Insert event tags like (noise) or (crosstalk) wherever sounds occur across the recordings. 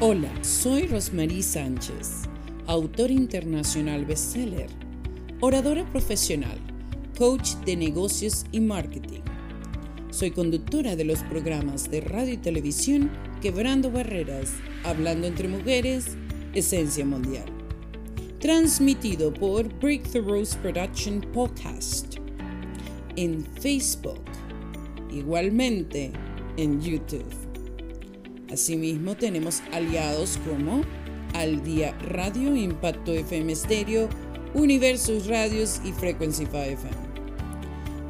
Hola, soy Rosmarie Sánchez, autor internacional bestseller, oradora profesional, coach de negocios y marketing. Soy conductora de los programas de radio y televisión Quebrando Barreras, Hablando entre Mujeres, Esencia Mundial. Transmitido por Breakthroughs Production Podcast en Facebook, igualmente en YouTube. Asimismo, tenemos aliados como Al Día Radio, Impacto FM Stereo, Universos Radios y Frequency 5 FM.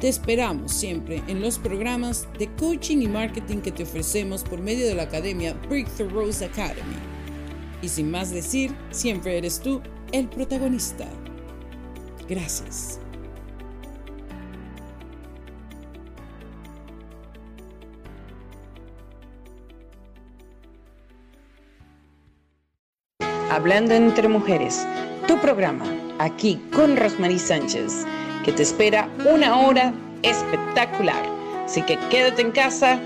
Te esperamos siempre en los programas de coaching y marketing que te ofrecemos por medio de la academia Breakthrough Rose Academy. Y sin más decir, siempre eres tú el protagonista. Gracias. Hablando entre Mujeres, tu programa, aquí con Rosmarie Sánchez, que te espera una hora espectacular. Así que quédate en casa,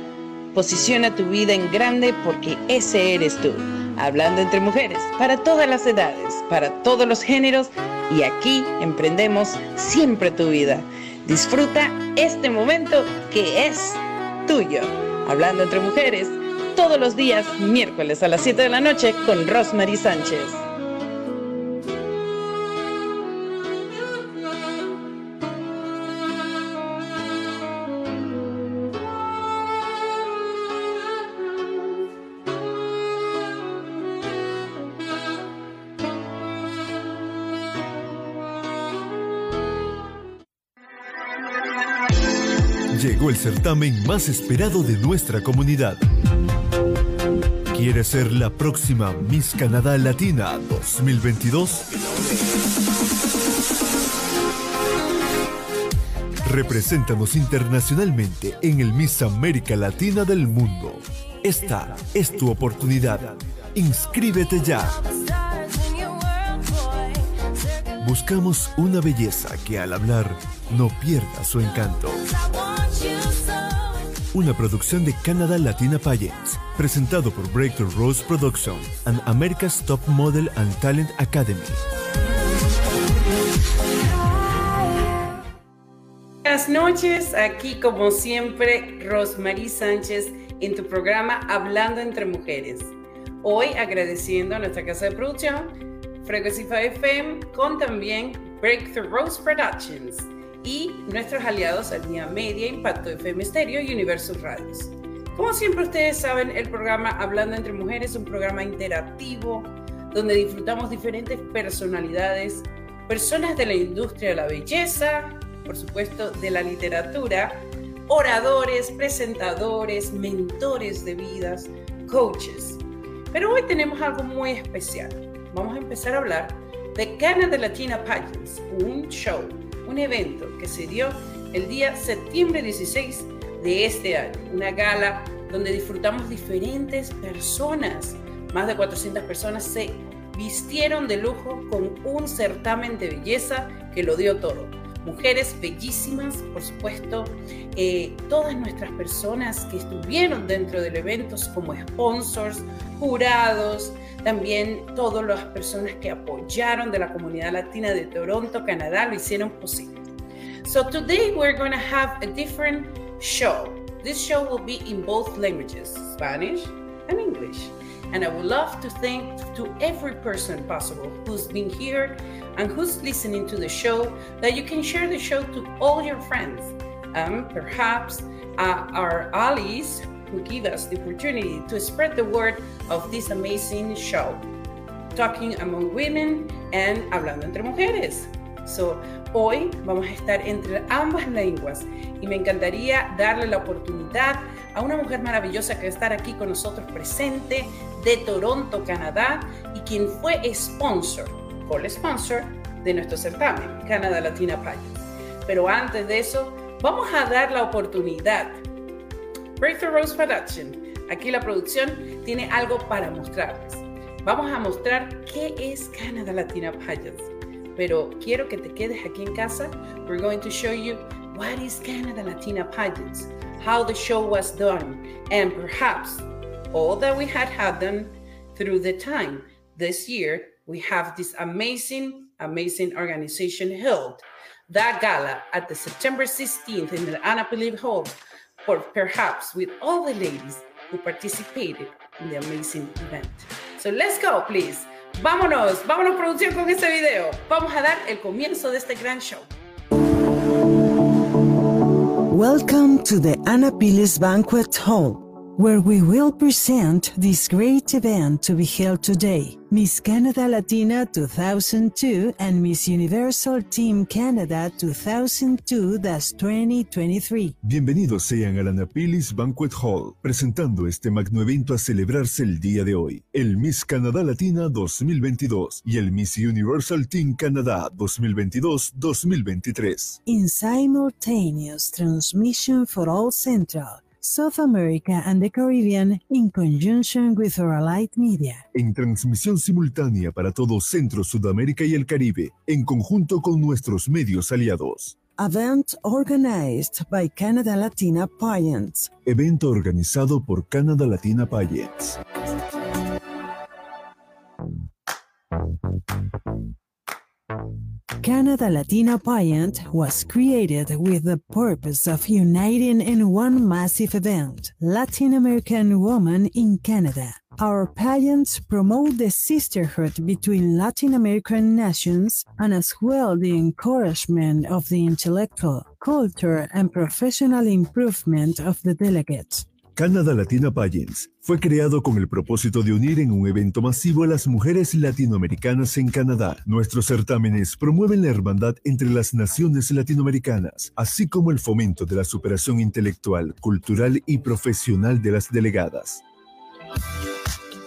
posiciona tu vida en grande porque ese eres tú. Hablando entre mujeres, para todas las edades, para todos los géneros, y aquí emprendemos siempre tu vida. Disfruta este momento que es tuyo. Hablando entre mujeres, todos los días, miércoles a las 7 de la noche, con Rosemary Sánchez. Llegó el certamen más esperado de nuestra comunidad. ¿Quieres ser la próxima Miss Canadá Latina 2022? Represéntanos internacionalmente en el Miss América Latina del mundo. Esta es tu oportunidad. Inscríbete ya. Buscamos una belleza que al hablar no pierda su encanto. Una producción de Canada Latina Pageants, presentado por Breakthrough Rose Production and America's Top Model and Talent Academy. Buenas noches, aquí como siempre Rosmarie Sánchez en tu programa Hablando entre Mujeres. Hoy agradeciendo a nuestra casa de producción, Frequency 5 FM, con también Breakthrough Rose Productions y nuestros aliados al Día Media, Impacto FM Stereo y Universos Radios. Como siempre ustedes saben, el programa Hablando entre Mujeres es un programa interactivo donde disfrutamos diferentes personalidades, personas de la industria de la belleza, por supuesto de la literatura, oradores, presentadores, mentores de vidas, coaches. Pero hoy tenemos algo muy especial. Vamos a empezar a hablar de Canada Latina Pageants, un show un evento que se dio el día septiembre 16 de este año, una gala donde disfrutamos diferentes personas, más de 400 personas se vistieron de lujo con un certamen de belleza que lo dio todo. Mujeres bellísimas, por supuesto, eh, todas nuestras personas que estuvieron dentro del evento como sponsors, jurados, también todas las personas que apoyaron de la comunidad latina de Toronto, Canadá, lo hicieron posible. So today we're going to have a different show. This show will be in both languages, Spanish and English. And I would love to thank to every person possible who's been here and who's listening to the show that you can share the show to all your friends. Um, perhaps uh, our allies who give us the opportunity to spread the word of this amazing show, Talking Among Women and Hablando entre Mujeres. So, hoy vamos a estar entre ambas lenguas y me encantaría darle la oportunidad a una mujer maravillosa que va aquí con nosotros presente de Toronto, Canadá, y quien fue sponsor, co-sponsor de nuestro certamen, Canadá Latina Pageant. Pero antes de eso, vamos a dar la oportunidad Breakthrough Rose Production. Aquí la producción tiene algo para mostrarles. Vamos a mostrar qué es Canada Latina Pageants. Pero quiero que te quedes aquí en casa. We're going to show you what is Canada Latina Pageants, how the show was done, and perhaps all that we had had done through the time. This year, we have this amazing, amazing organization held that gala at the September 16th in the Anapilis Hall, for perhaps with all the ladies who participated in the amazing event. So let's go, please. Vámonos, vámonos producción con este video. Vamos a dar el comienzo de este gran show. Welcome to the Anapilis Banquet Hall where we will present this great event to be held today, Miss Canada Latina 2002 and Miss Universal Team Canada 2002-2023. Bienvenidos sean al Anapilis Banquet Hall, presentando este magno evento a celebrarse el día de hoy, el Miss Canada Latina 2022 y el Miss Universal Team Canada 2022-2023. In simultaneous transmission for all Central, South America and the Caribbean in conjunction with Oralite Media. En transmisión simultánea para todo Centro, Sudamérica y el Caribe, en conjunto con nuestros medios aliados. Event organized by Canada Latina. Evento organizado por Canada Latina Pageants. Canada Latina Pageant was created with the purpose of uniting in one massive event Latin American women in Canada. Our pageants promote the sisterhood between Latin American nations and as well the encouragement of the intellectual, culture, and professional improvement of the delegates. Canada Latina Pageants fue creado con el propósito de unir en un evento masivo a las mujeres latinoamericanas en Canadá. Nuestros certámenes promueven la hermandad entre las naciones latinoamericanas, así como el fomento de la superación intelectual, cultural y profesional de las delegadas.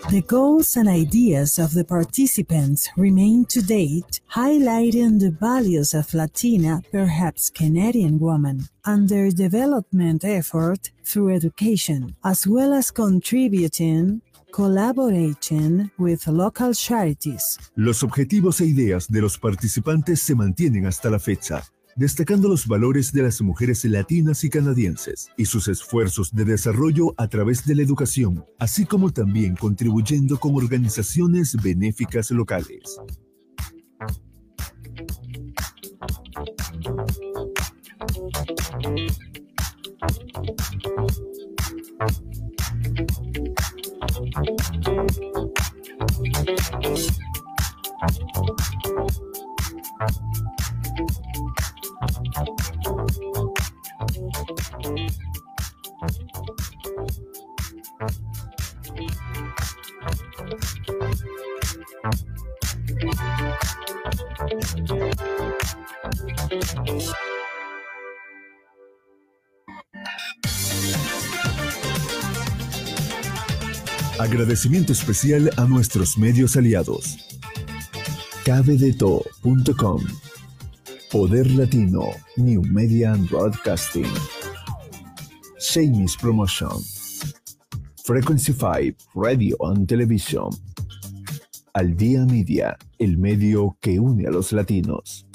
The goals and ideas of the participants remain to date, highlighting the values of Latina, perhaps Canadian women, and their development effort through education, as well as contributing collaborating with local charities. Los objetivos e ideas de los participantes se mantienen hasta la fecha, destacando los valores de las mujeres latinas y canadienses y sus esfuerzos de desarrollo a través de la educación, así como también contribuyendo con organizaciones benéficas locales. Agradecimiento especial a nuestros medios aliados. cabedeto.com Poder Latino, New Media and Broadcasting. Shamis Promotion. Frequency 5, Radio and Television. Al Día Media, el medio que une a los latinos.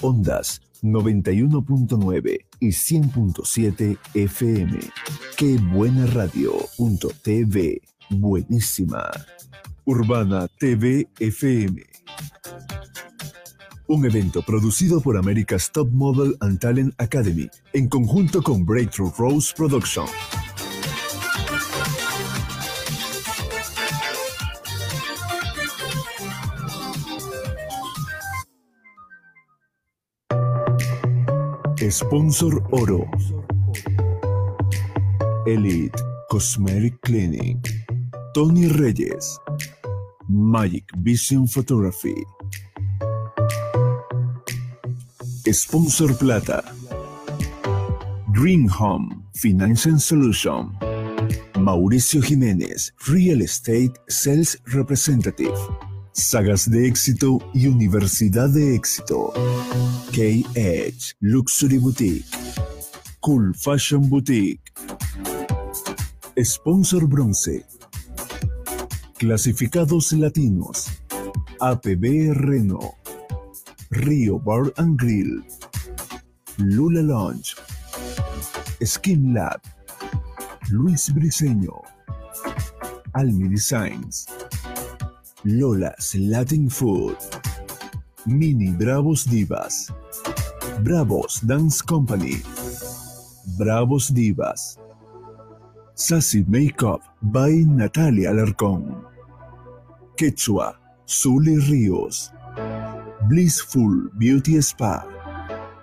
Ondas 91.9 y 100.7 FM. Qué buena radio.tv. Buenísima. Urbana TV FM. Un evento producido por America's Top Model and Talent Academy en conjunto con Breakthrough Rose Production. Sponsor Oro. Elite Cosmetic Clinic. Tony Reyes. Magic Vision Photography. Sponsor Plata. Green Home Financial Solution. Mauricio Jiménez, Real Estate Sales Representative. Sagas de éxito y Universidad de éxito. KH Luxury Boutique. Cool Fashion Boutique. Sponsor Bronce. Clasificados Latinos. APB Reno. Río Bar and Grill. Lula Lounge. Skin Lab. Luis Briseño. Almi Designs, Lola's Latin Food, Mini Bravos Divas, Bravos Dance Company, Bravos Divas, Sassy Makeup by Natalia Alarcón, Quechua, Zuli Ríos, Blissful Beauty Spa,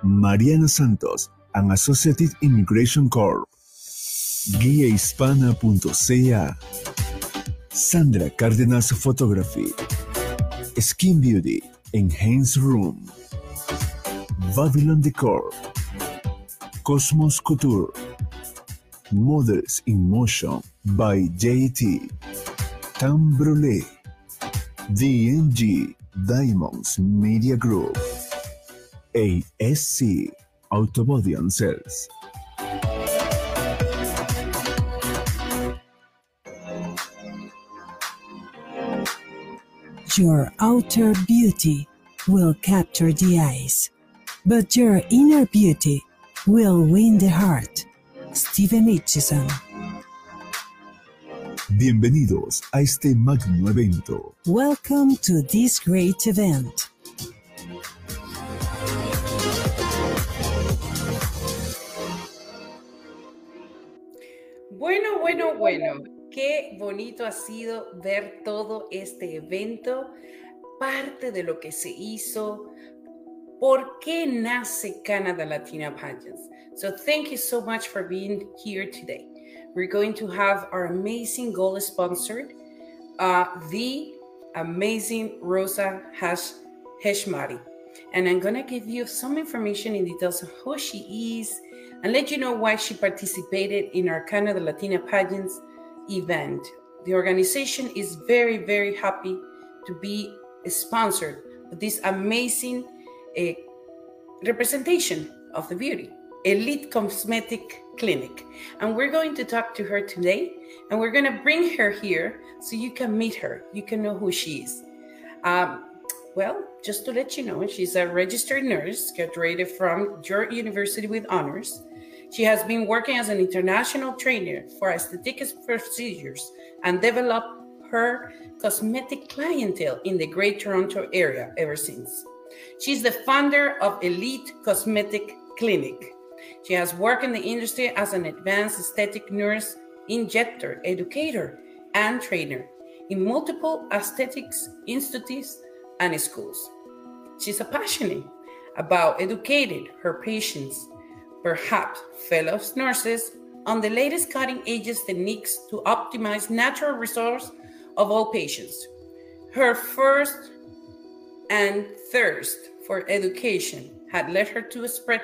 Mariana Santos and Associated Immigration Corp, guiahispana.ca, Sandra Cárdenas Photography, Skin Beauty, Enhance Room, Babylon Decor, Cosmos Couture, Models in Motion by JT, Tam Brûlé, DNG Diamonds Media Group, ASC Autobody and Cells. Your outer beauty will capture the eyes, but your inner beauty will win the heart. Steven Aitchison. Bienvenidos a este magno evento. Welcome to this great event. Bueno, bueno, bueno. Qué bonito ha sido ver todo este evento, parte de lo que se hizo, por qué nace Canada Latina Pageants. So thank you so much for being here today. We're going to have our amazing goal sponsored, uh, the amazing Roza Hash Heshmati. And I'm going to give you some information in details of who she is and let you know why she participated in our Canada Latina Pageants event. The organization is very, very happy to be sponsored with this amazing uh, representation of the beauty, Elite Cosmetic Clinic. And we're going to talk to her today, and we're going to bring her here so you can meet her. You can know who she is. Um, well, just to let you know, she's a registered nurse, graduated from York University with honors. She has been working as an international trainer for aesthetic procedures and developed her cosmetic clientele in the Great Toronto area ever since. She's the founder of Elite Cosmetic Clinic. She has worked in the industry as an advanced aesthetic nurse, injector, educator, and trainer in multiple aesthetics institutes and schools. She's passionate about educating her patients perhaps fellow nurses, on the latest cutting edge techniques to optimize natural resource of all patients. Her first and thirst for education had led her to spread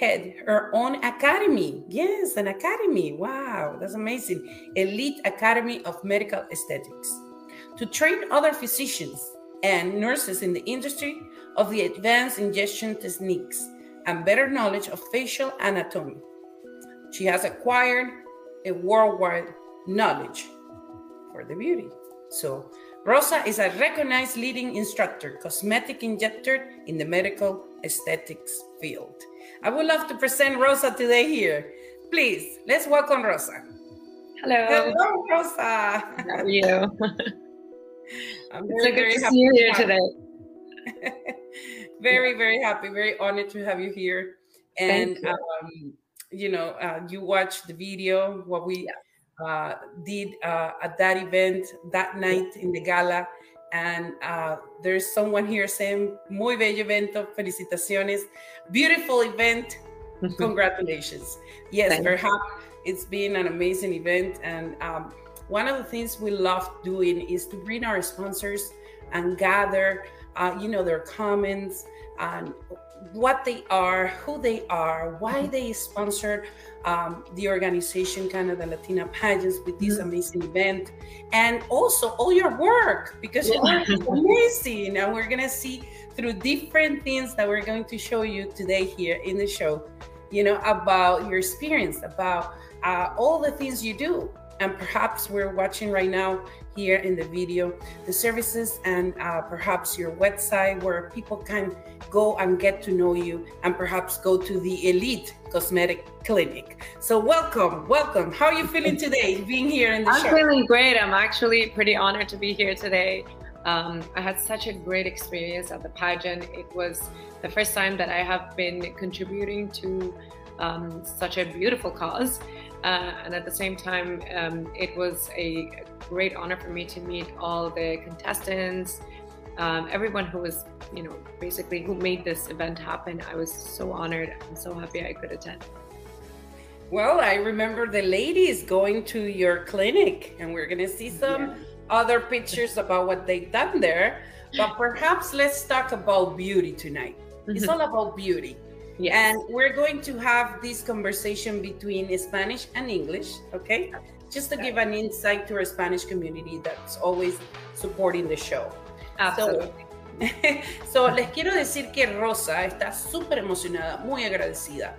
head her own academy. Yes, an academy. Wow, that's amazing. Elite Academy of Medical Aesthetics. To train other physicians and nurses in the industry of the advanced injection techniques and better knowledge of facial anatomy. She has acquired a worldwide knowledge for the beauty. So, Roza is a recognized leading instructor, cosmetic injector in the medical aesthetics field. I would love to present Roza today here. Please, let's welcome Roza. Hello. Hello, Roza. How are you? (laughs) I'm It's very, so good very to happy see you here today. (laughs) very very happy very honored to have you here and Thank you. um, you know uh, you watched the video what we uh, did uh, at that event that night in the gala and uh, there's someone here saying muy bello evento felicitaciones. Beautiful event. (laughs) Congratulations. Yes Thank you. perhaps it's been an amazing event. And um, one of the things we love doing is to bring our sponsors and gather uh, you know their comments and what they are who they are why they sponsored um, the organization canada latina pageants with this Mhm. amazing event and also all your work because your work is amazing and we're gonna see through different things that we're going to show you today here in the show you know about your experience about uh, all the things you do and perhaps we're watching right now here in the video. The services and uh, perhaps your website where people can go and get to know you and perhaps go to the elite cosmetic clinic. So welcome welcome. How are you feeling today being here in the show? i'm feeling great. I'm actually pretty honored to be here today. Um, i had such a great experience at the pageant. It was the first time that i have been contributing to um, such a beautiful cause uh, and at the same time, um, it was a great honor for me to meet all the contestants, um, everyone who was, you know, basically who made this event happen. I was so honored and so happy I could attend. Well, I remember the ladies going to your clinic, and we're going to see some yeah. other pictures about what they've done there. But perhaps let's talk about beauty tonight. It's mm-hmm. all about beauty. Yes. And we're going to have this conversation between Spanish and English, okay? Just to give an insight to our Spanish community that's always supporting the show. Absolutely. So, (laughs) so les quiero decir que Roza está súper emocionada, muy agradecida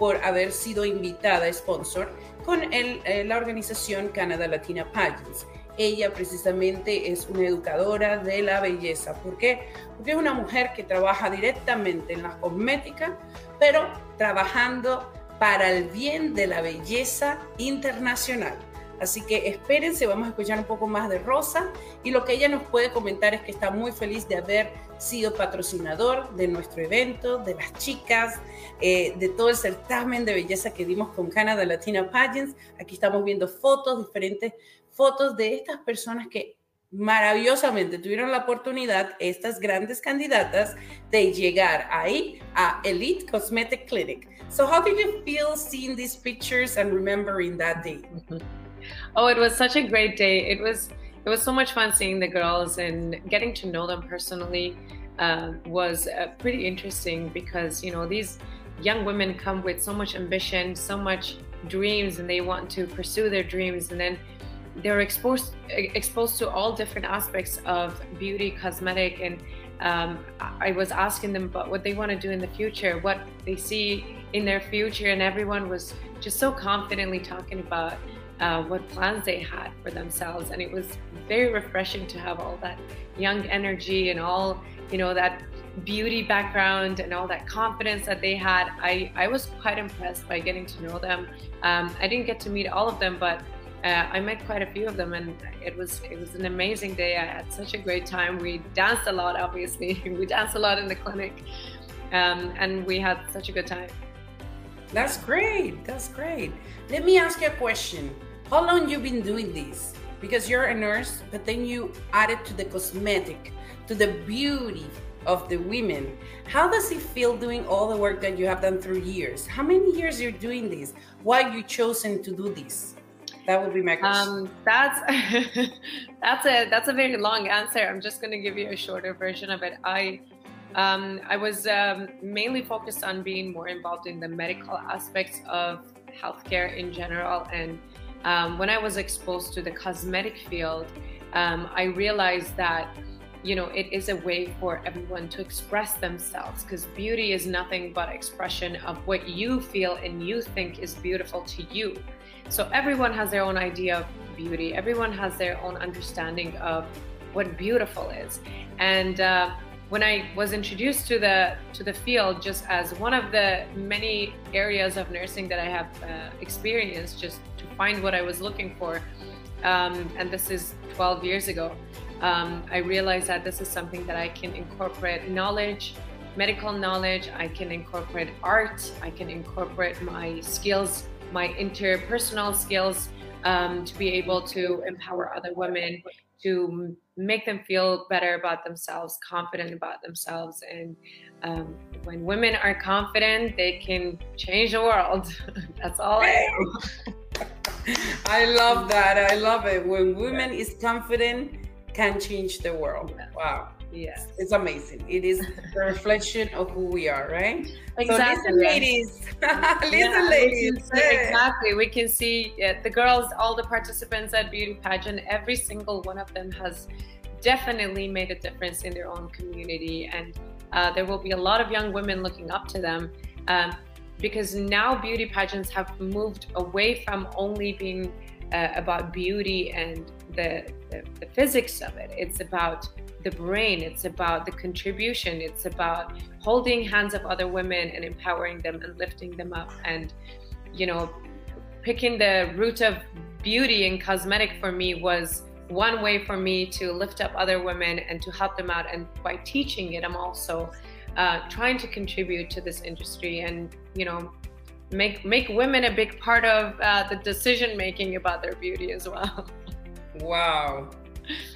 por haber sido invitada sponsor con el, eh, la organización Canada Latina Pageants. Ella precisamente es una educadora de la belleza. ¿Por qué? Porque es una mujer que trabaja directamente en la cosmética, pero trabajando para el bien de la belleza internacional. Así que espérense, vamos a escuchar un poco más de Rosa y lo que ella nos puede comentar es que está muy feliz de haber sido patrocinador de nuestro evento, de las chicas, eh, de todo el certamen de belleza que dimos con Canada Latina Pageants. Aquí estamos viendo fotos, diferentes fotos de estas personas que maravillosamente tuvieron la oportunidad, estas grandes candidatas, de llegar ahí a Elite Cosmetic Clinic. So how did you feel seeing these pictures and remembering that day? (laughs) Oh, it was such a great day. It was it was so much fun seeing the girls and getting to know them personally. Uh, was uh, pretty interesting because you know these young women come with so much ambition, so much dreams, and they want to pursue their dreams, and then they're exposed exposed to all different aspects of beauty, cosmetic, and um, I was asking them about what they want to do in the future, what they see in their future, and everyone was just so confidently talking about uh, what plans they had for themselves, and it was very refreshing to have all that young energy and all you know that beauty background and all that confidence that they had. I I was quite impressed by getting to know them. Um, I didn't get to meet all of them, but uh, I met quite a few of them, and it was it was an amazing day. I had such a great time. We danced a lot, obviously. (laughs) we danced a lot in the clinic, um, and we had such a good time. That's great. That's great. Let me ask you a question. How long you been doing this? Because you're a nurse, but then you added to the cosmetic, to the beauty of the women. How does it feel doing all the work that you have done through years? How many years you're doing this? Why you chosen to do this? That would be my question. Um, that's (laughs) that's a that's a very long answer. I'm just going to give you a shorter version of it. I um, I was um, mainly focused on being more involved in the medical aspects of healthcare in general, and um, when I was exposed to the cosmetic field, um, I realized that you know it is a way for everyone to express themselves because beauty is nothing but expression of what you feel and you think is beautiful to you so everyone has their own idea of beauty. Everyone has their own understanding of what beautiful is. And uh, when I was introduced to the to the field, just as one of the many areas of nursing that I have uh, experienced, just to find what I was looking for, um, and this is 12 years ago, um, I realized that this is something that I can incorporate knowledge, medical knowledge. I can incorporate art. I can incorporate my skills my interpersonal skills um, to be able to empower other women to make them feel better about themselves, confident about themselves. And um, when women are confident, they can change the world. (laughs) That's all I know. (laughs) I love that. I love it. When women is confident, can change the world. Wow. Yes. It's amazing. It is a reflection of who we are, right? Exactly. So listen, ladies. (laughs) listen, yeah, ladies. We see, exactly. We can see uh, the girls, all the participants at Beauty Pageant, every single one of them has definitely made a difference in their own community. And uh, there will be a lot of young women looking up to them. Um, because now beauty pageants have moved away from only being uh, about beauty and the, the, the physics of it. It's about the brain, it's about the contribution, it's about holding hands of other women and empowering them and lifting them up and, you know, picking the root of beauty and cosmetic for me was one way for me to lift up other women and to help them out. And by teaching it, I'm also uh, trying to contribute to this industry and, you know, make make women a big part of uh, the decision making about their beauty as well. (laughs) Wow.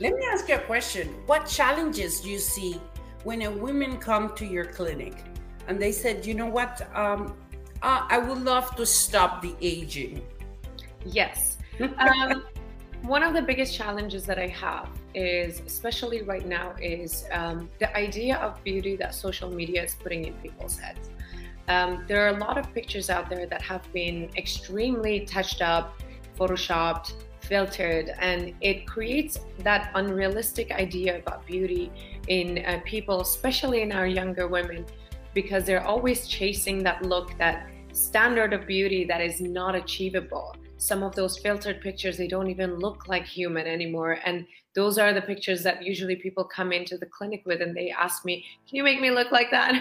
Let me ask you a question. What challenges do you see when a women come to your clinic and they said, you know what, um, uh, I would love to stop the aging? Yes. (laughs) Um, one of the biggest challenges that I have is, especially right now, is um, the idea of beauty that social media is putting in people's heads. Um, there are a lot of pictures out there that have been extremely touched up, photoshopped, filtered, and it creates that unrealistic idea about beauty in uh, people, especially in our younger women, because they're always chasing that look, that standard of beauty that is not achievable. Some of those filtered pictures they don't even look like human anymore and those are the pictures that usually people come into the clinic with and they ask me can you make me look like that?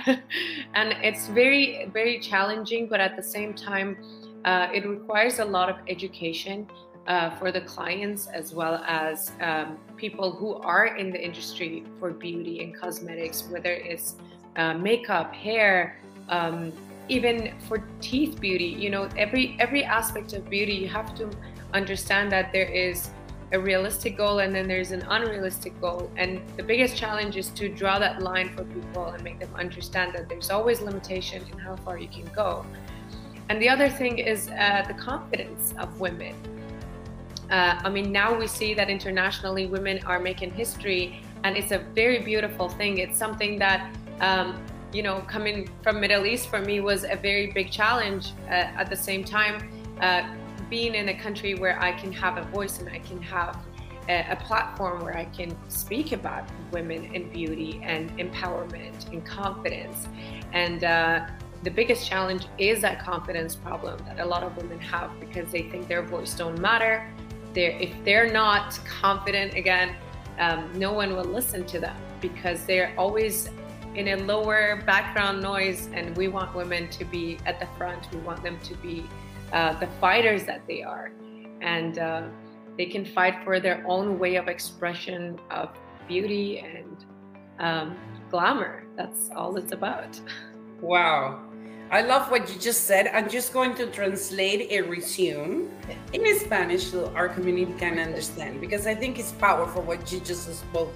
(laughs) And it's very very challenging but at the same time uh, it requires a lot of education uh, for the clients as well as um, people who are in the industry for beauty and cosmetics whether it's uh, makeup hair um, even for teeth beauty. You know every every aspect of beauty you have to understand that there is a realistic goal and then there's an unrealistic goal. And the biggest challenge is to draw that line for people and make them understand that there's always limitation in how far you can go. And the other thing is uh, the confidence of women uh, i mean now we see that internationally women are making history and it's a very beautiful thing it's something that um, you know, coming from Middle East for me was a very big challenge. Uh, at the same time, uh, being in a country where I can have a voice and I can have a, a platform where I can speak about women and beauty and empowerment and confidence. And uh, the biggest challenge is that confidence problem that a lot of women have because they think their voice don't matter. They're, if they're not confident again, um, no one will listen to them because they're always in a lower background noise and we want women to be at the front. We want them to be uh, the fighters that they are. And uh, they can fight for their own way of expression of beauty and um, glamour. That's all it's about. (laughs) Wow I love what you just said. I'm just going to translate a resume in Spanish so our community can understand because I think it's powerful what you just spoke.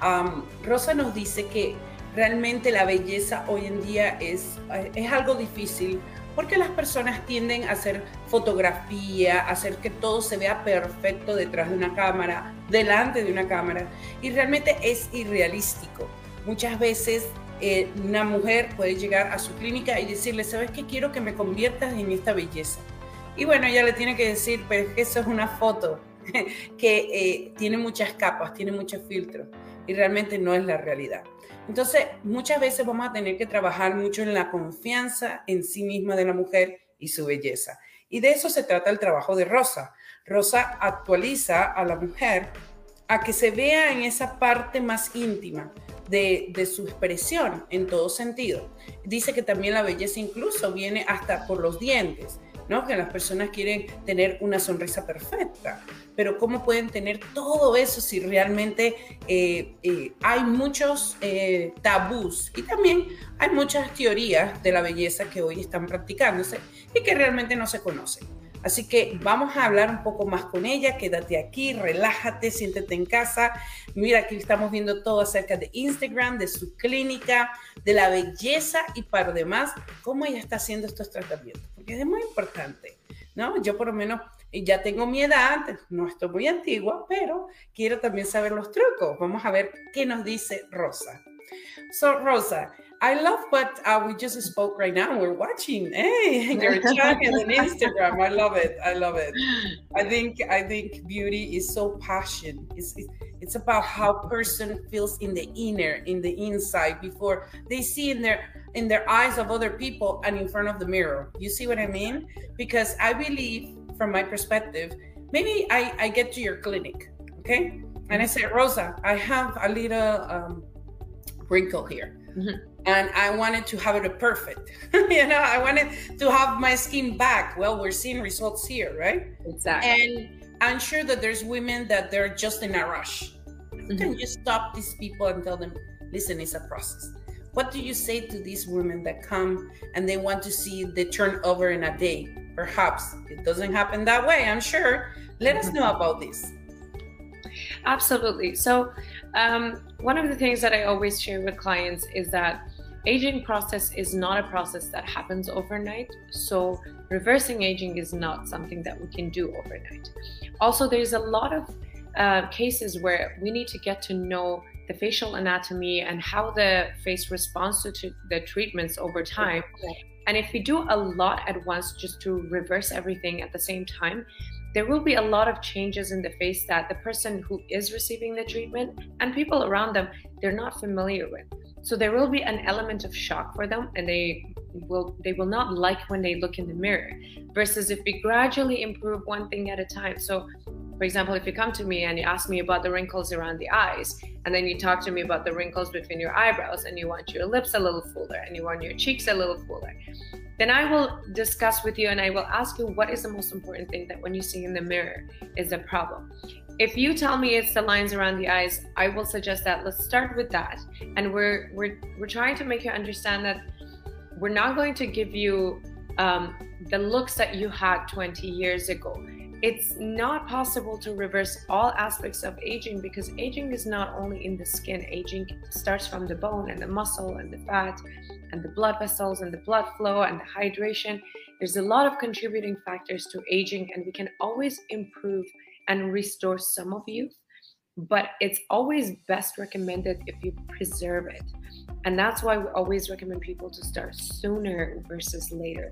Um, Rosa nos dice que realmente la belleza hoy en día es, es algo difícil porque las personas tienden a hacer fotografía, a hacer que todo se vea perfecto detrás de una cámara, delante de una cámara, y realmente es irrealístico. Muchas veces eh, una mujer puede llegar a su clínica y decirle, ¿sabes qué? Quiero que me conviertas en esta belleza. Y bueno, ella le tiene que decir, pero es que eso es una foto (laughs) que eh, tiene muchas capas, tiene muchos filtros, y realmente no es la realidad. Entonces, muchas veces vamos a tener que trabajar mucho en la confianza en sí misma de la mujer y su belleza. Y de eso se trata el trabajo de Rosa. Rosa actualiza a la mujer a que se vea en esa parte más íntima de, de, su expresión en todo sentido. Dice que también la belleza incluso viene hasta por los dientes. ¿no? Que las personas quieren tener una sonrisa perfecta, pero ¿cómo pueden tener todo eso si realmente eh, eh, hay muchos eh, tabús y también hay muchas teorías de la belleza que hoy están practicándose y que realmente no se conocen? Así que vamos a hablar un poco más con ella. Quédate aquí, relájate, siéntete en casa. Mira, aquí estamos viendo todo acerca de Instagram, de su clínica, de la belleza y para demás, cómo ella está haciendo estos tratamientos, porque es muy importante. ¿no? Yo por lo menos ya tengo mi edad, no estoy muy antigua, pero quiero también saber los trucos. Vamos a ver qué nos dice Rosa. So, Rosa, I love what uh, we just spoke right now. We're watching, hey, (laughs) your channel and Instagram. I love it. I love it. I think I think beauty is so passion. It's, it's about how person feels in the inner, in the inside, before they see in their in their eyes of other people and in front of the mirror. You see what I mean? Because I believe, from my perspective, maybe I, I get to your clinic, okay? And I say, Roza, I have a little um, wrinkle here. Mm-hmm. And I wanted to have it perfect. (laughs) you know, I wanted to have my skin back. Well, we're seeing results here, right? Exactly. And I'm sure that there's women that they're just in a rush. Mm-hmm. Can you stop these people and tell them, listen, it's a process? What do you say to these women that come and they want to see the turnover in a day? Perhaps it doesn't happen that way, I'm sure. Let us know mm-hmm. about this. Absolutely. So, um, one of the things that I always share with clients is that aging process is not a process that happens overnight. So, reversing aging is not something that we can do overnight. Also, there's a lot of uh, cases where we need to get to know the facial anatomy and how the face responds to, to the treatments over time. And if we do a lot at once just to reverse everything at the same time, there will be a lot of changes in the face that the person who is receiving the treatment and people around them they're not familiar with. So there will be an element of shock for them and they will they will not like when they look in the mirror versus if we gradually improve one thing at a time. So for example if you come to me and you ask me about the wrinkles around the eyes and then you talk to me about the wrinkles between your eyebrows and you want your lips a little fuller and you want your cheeks a little fuller then I will discuss with you and I will ask you what is the most important thing that when you see in the mirror is a problem. If you tell me it's the lines around the eyes, I will suggest that let's start with that. And we're we're we're trying to make you understand that we're not going to give you um, the looks that you had 20 years ago. It's not possible to reverse all aspects of aging because aging is not only in the skin. Aging starts from the bone and the muscle and the fat and the blood vessels and the blood flow and the hydration. There's a lot of contributing factors to aging, and we can always improve and restore some of youth, but it's always best recommended if you preserve it. And that's why we always recommend people to start sooner versus later.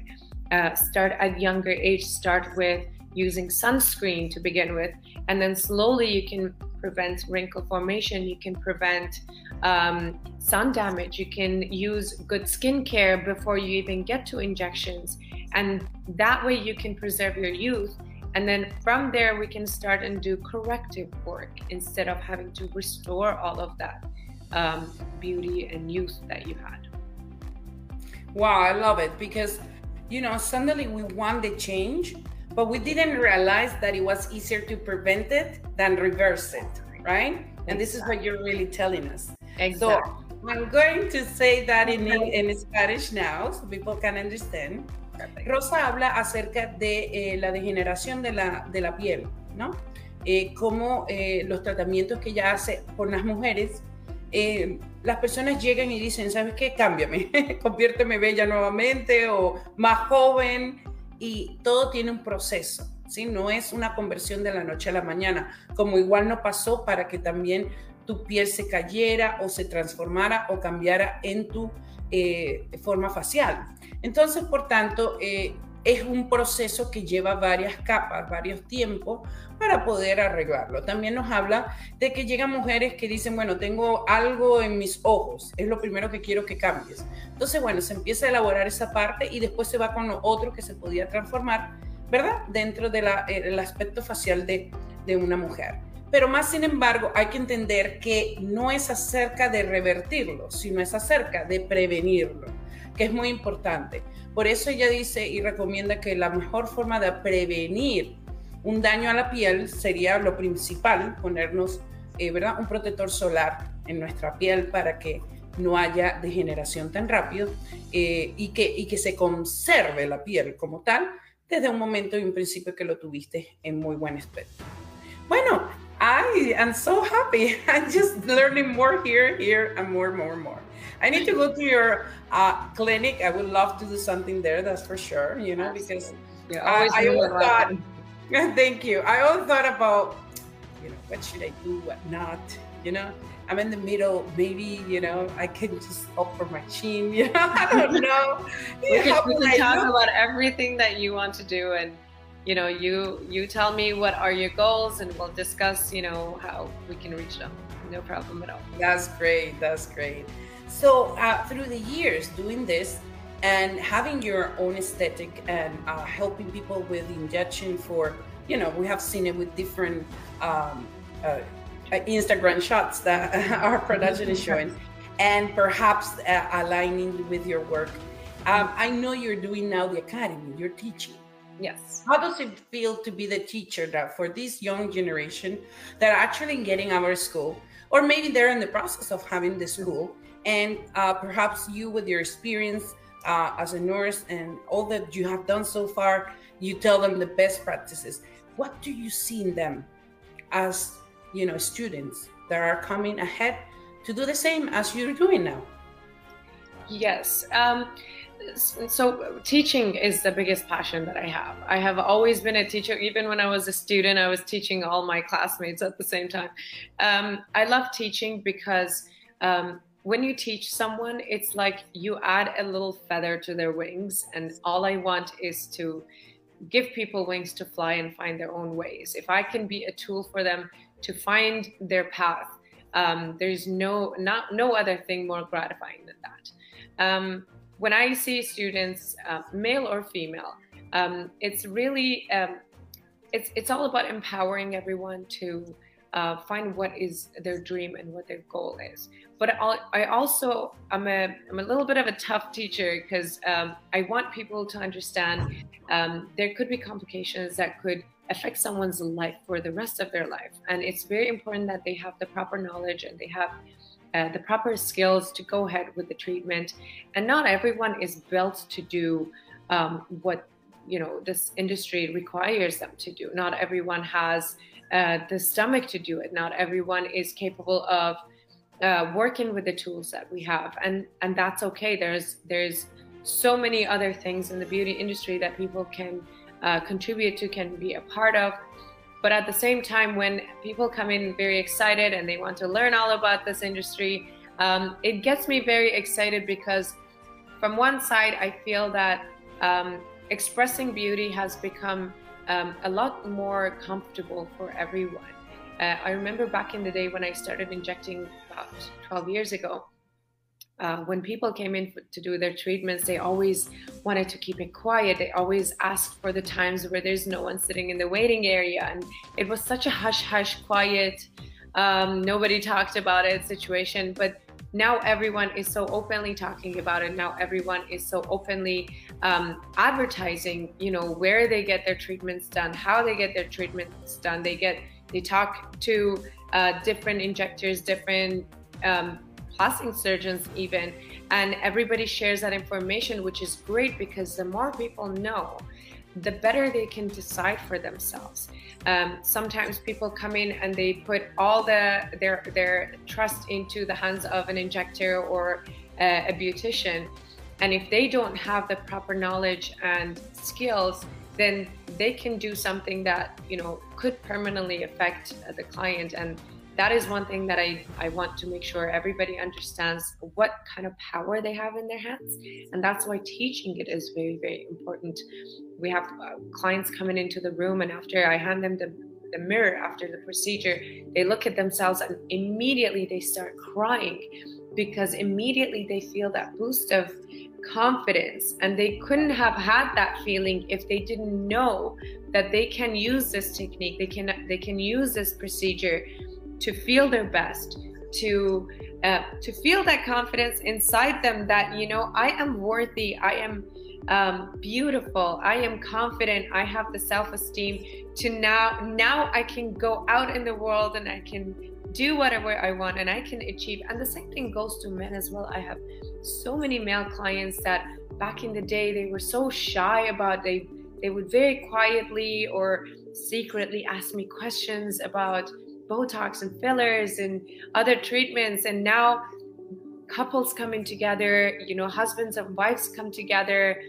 Uh, start at younger age, start with using sunscreen to begin with, and then slowly you can prevent wrinkle formation, you can prevent um, sun damage, you can use good skincare before you even get to injections. And that way you can preserve your youth. And then from there, we can start and do corrective work instead of having to restore all of that um, beauty and youth that you had. Wow, I love it because, you know, suddenly we want the change, but we didn't realize that it was easier to prevent it than reverse it, right? And this is what you're really telling us. Exactly. So I'm going to say that in, in Spanish now so people can understand. Rosa habla acerca de eh, la degeneración de la, de la piel, ¿no? Eh, como eh, los tratamientos que ella hace con las mujeres, eh, las personas llegan y dicen, ¿sabes qué? Cámbiame, (laughs) conviérteme bella nuevamente o más joven, y todo tiene un proceso, ¿sí? No es una conversión de la noche a la mañana, como igual no pasó para que también tu piel se cayera o se transformara o cambiara en tu eh, forma facial. Entonces, por tanto, eh, es un proceso que lleva varias capas, varios tiempos para poder arreglarlo. También nos habla de que llegan mujeres que dicen, bueno, tengo algo en mis ojos, es lo primero que quiero que cambies. Entonces, bueno, se empieza a elaborar esa parte y después se va con lo otro que se podía transformar, ¿verdad? Dentro del eh, aspecto facial de, de una mujer. Pero más sin embargo, hay que entender que no es acerca de revertirlo, sino es acerca de prevenirlo, que es muy importante. Por eso ella dice y recomienda que la mejor forma de prevenir un daño a la piel sería lo principal, ponernos eh, ¿verdad? un protector solar en nuestra piel para que no haya degeneración tan rápido eh, y, que, y que se conserve la piel como tal desde un momento y un principio que lo tuviste en muy buen aspecto. Bueno, I am so happy. (laughs) I'm just learning more here, here, and more, more, more. I need to go to your uh, clinic. I would love to do something there. That's for sure. You know, because yeah, I, I always thought. (laughs) Thank you. I always thought about, you know, what should I do, what not. You know, I'm in the middle. Maybe you know I can just offer my chin. (laughs) You know, I don't (laughs) know. we can, we can talk about everything that you want to do and you know you you tell me what are your goals and we'll discuss you know how we can reach them no problem at all that's great that's great so uh, through the years doing this and having your own aesthetic and uh, helping people with injection for you know, we have seen it with different um, uh, Instagram shots that (laughs) our production is showing, (laughs) and perhaps uh, aligning with your work. Um, I know you're doing now the academy, you're teaching. Yes. How does it feel to be the teacher that for this young generation that are actually getting our school, or maybe they're in the process of having the school, and uh, perhaps you, with your experience uh, as a nurse and all that you have done so far, you tell them the best practices. What do you see in them as you know students that are coming ahead to do the same as you're doing now? Yes. Um, so teaching is the biggest passion that I have. I have always been a teacher. Even when I was a student, I was teaching all my classmates at the same time. Um, I love teaching because um, when you teach someone, it's like you add a little feather to their wings. And all I want is to give people wings to fly and find their own ways. If I can be a tool for them to find their path, um, there's no not no other thing more gratifying than that. Um, when I see students, uh, male or female, um, it's really um, it's it's all about empowering everyone to uh, find what is their dream and what their goal is. But I'll, also I'm a I'm a little bit of a tough teacher because um, I want people to understand um, there could be complications that could affect someone's life for the rest of their life, and it's very important that they have the proper knowledge and they have uh, the proper skills to go ahead with the treatment. And not everyone is built to do um, what you know this industry requires them to do. Not everyone has uh, the stomach to do it. Not everyone is capable of uh, working with the tools that we have, and and that's okay. There's there's so many other things in the beauty industry that people can uh, contribute to, can be a part of. But at the same time, when people come in very excited and they want to learn all about this industry, um, it gets me very excited because, from one side, I feel that um, expressing beauty has become um, a lot more comfortable for everyone. Uh, I remember back in the day when I started injecting about 12 years ago, uh, when people came in to do their treatments, they always wanted to keep it quiet. They always asked for the times where there's no one sitting in the waiting area. And it was such a hush hush, quiet, um, nobody talked about it situation. But now everyone is so openly talking about it. Now everyone is so openly um, advertising, you know, where they get their treatments done, how they get their treatments done. They get, they talk to uh, different injectors, different um, plastic surgeons even and everybody shares that information which is great because the more people know the better they can decide for themselves. Um, sometimes people come in and they put all the their their trust into the hands of an injector or uh, a beautician and if they don't have the proper knowledge and skills then they can do something that you know could permanently affect the client and that is one thing that I, I want to make sure everybody understands what kind of power they have in their hands. And that's why teaching it is very, very important. We have uh, clients coming into the room, and after I hand them the, the mirror after the procedure, they look at themselves and immediately they start crying because immediately they feel that boost of confidence and they couldn't have had that feeling if they didn't know that they can use this technique they can they can use this procedure to feel their best, to uh, to feel that confidence inside them that you know I am worthy, I am um, beautiful, I am confident, I have the self-esteem to now now I can go out in the world and I can do whatever I want and I can achieve. And the same thing goes to men as well. I have so many male clients that back in the day they were so shy about they they would very quietly or secretly ask me questions about Botox and fillers and other treatments. And now couples coming together, you know, husbands and wives come together,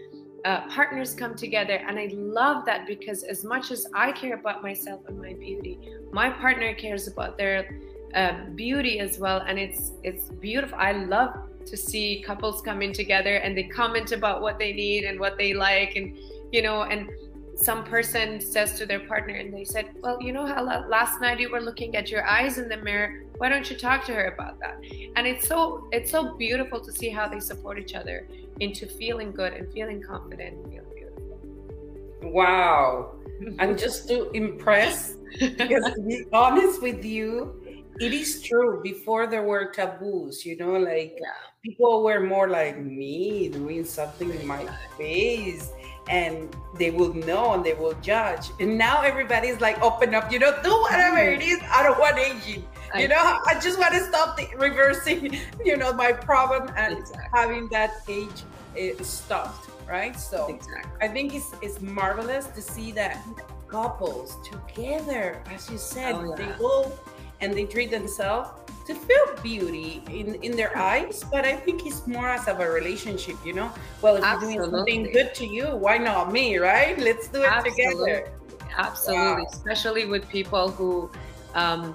uh, partners come together. And I love that because as much as I care about myself and my beauty, my partner cares about their uh, beauty as well. And it's it's beautiful. I love to see couples coming together and they comment about what they need and what they like and you know and some person says to their partner and they said well you know how last night you were looking at your eyes in the mirror why don't you talk to her about that and it's so it's so beautiful to see how they support each other into feeling good and feeling confident and feeling beautiful Wow. (laughs) and just to impress, because to be honest with you, it is true. Before there were taboos, you know, like yeah. people were more like me doing something in my face and they will know and they will judge. And now everybody's like, open up, you know, do whatever it is. I don't want aging. You know, I just want to stop the reversing, (laughs) you know, my problem and exactly. having that age uh, stopped, right? So exactly. I think it's it's marvelous to see that couples together, as you said, oh, yeah. they go and they treat themselves to feel beauty in, in their eyes, but I think it's more as of a relationship, you know? Well, if Absolutely. you're doing something good to you, why not me, right? Let's do it Absolutely. together. Absolutely, wow. especially with people who um,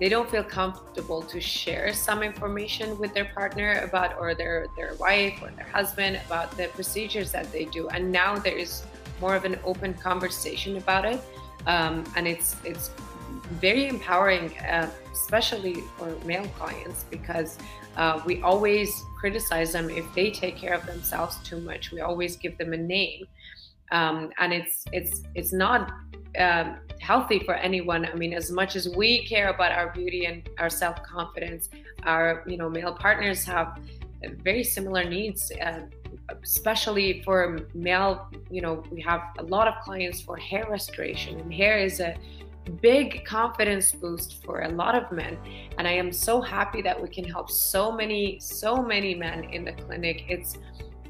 they don't feel comfortable to share some information with their partner about or their their wife or their husband about the procedures that they do and now there is more of an open conversation about it um, and it's it's very empowering, uh, especially for male clients, because uh, we always criticize them if they take care of themselves too much. We always give them a name, um, and it's it's it's not um, healthy for anyone. I mean, as much as we care about our beauty and our self confidence, our you know male partners have very similar needs. Especially for male you know we have a lot of clients for hair restoration and hair is a big confidence boost for a lot of men. And i am so happy that we can help so many so many men in the clinic. It's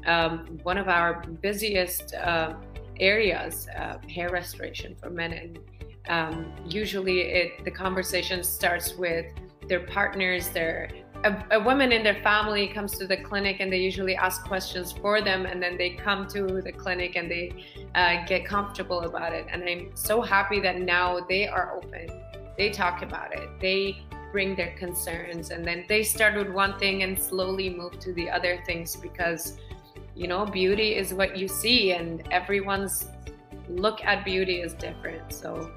um, one of our busiest uh, areas uh, hair restoration for men. And um, usually it the conversation starts with their partners their a, a, woman in their family comes to the clinic and they usually ask questions for them and then they come to the clinic and they uh, get comfortable about it. And i'm so happy that now they are open. They talk about it. They bring their concerns and then they start with one thing and slowly move to the other things because you know beauty is what you see and everyone's look at beauty is different. So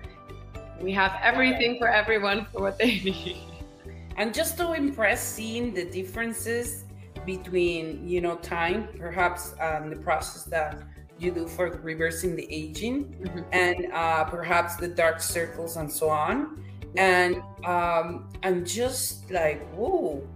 we have everything for everyone for what they (laughs) need and just to impress seeing the differences between you know time perhaps um, the process that you do for reversing the aging mm-hmm. and uh, perhaps the dark circles and so on. And um, i'm just like whoa.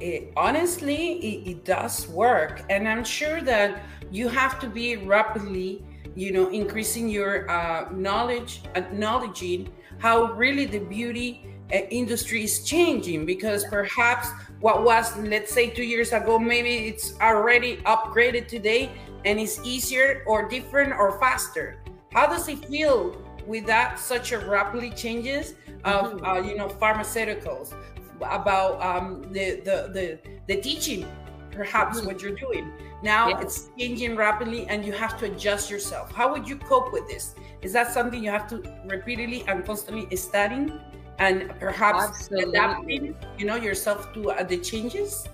It, honestly it, it does work. And i'm sure that you have to be rapidly you know increasing your uh, knowledge acknowledging how really the beauty industry is changing because perhaps what was let's say two years ago maybe it's already upgraded today and it's easier or different or faster. How does it feel with that such a rapidly changes of mm-hmm. uh, you know pharmaceuticals? About um, the, the the the teaching perhaps mm-hmm. what you're doing. Now yeah. it's changing rapidly and you have to adjust yourself. How would you cope with this? Is that something you have to repeatedly and constantly studying and perhaps Absolutely. adapting you know yourself to uh, the changes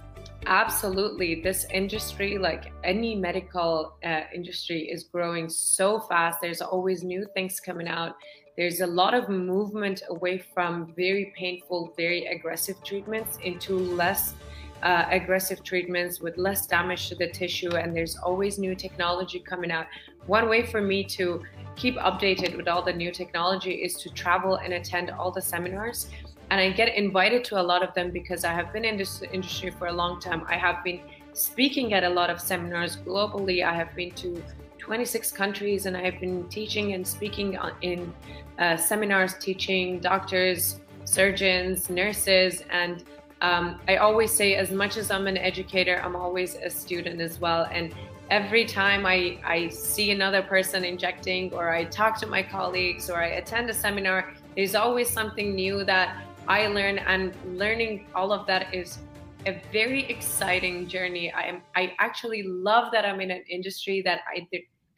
Absolutely. This industry, like any medical uh, industry, is growing so fast. There's always new things coming out. There's a lot of movement away from very painful, very aggressive treatments into less uh, aggressive treatments with less damage to the tissue. And there's always new technology coming out. One way for me to keep updated with all the new technology is to travel and attend all the seminars. And I get invited to a lot of them because I have been in this industry for a long time. I have been speaking at a lot of seminars globally. I have been to 26 countries and I have been teaching and speaking in uh, seminars, teaching doctors, surgeons, nurses, and um, I always say, as much as I'm an educator, I'm always a student as well. And every time I, I see another person injecting or I talk to my colleagues or I attend a seminar, there's always something new that I learn and learning all of that is a very exciting journey. I am I actually love that I'm in an industry that I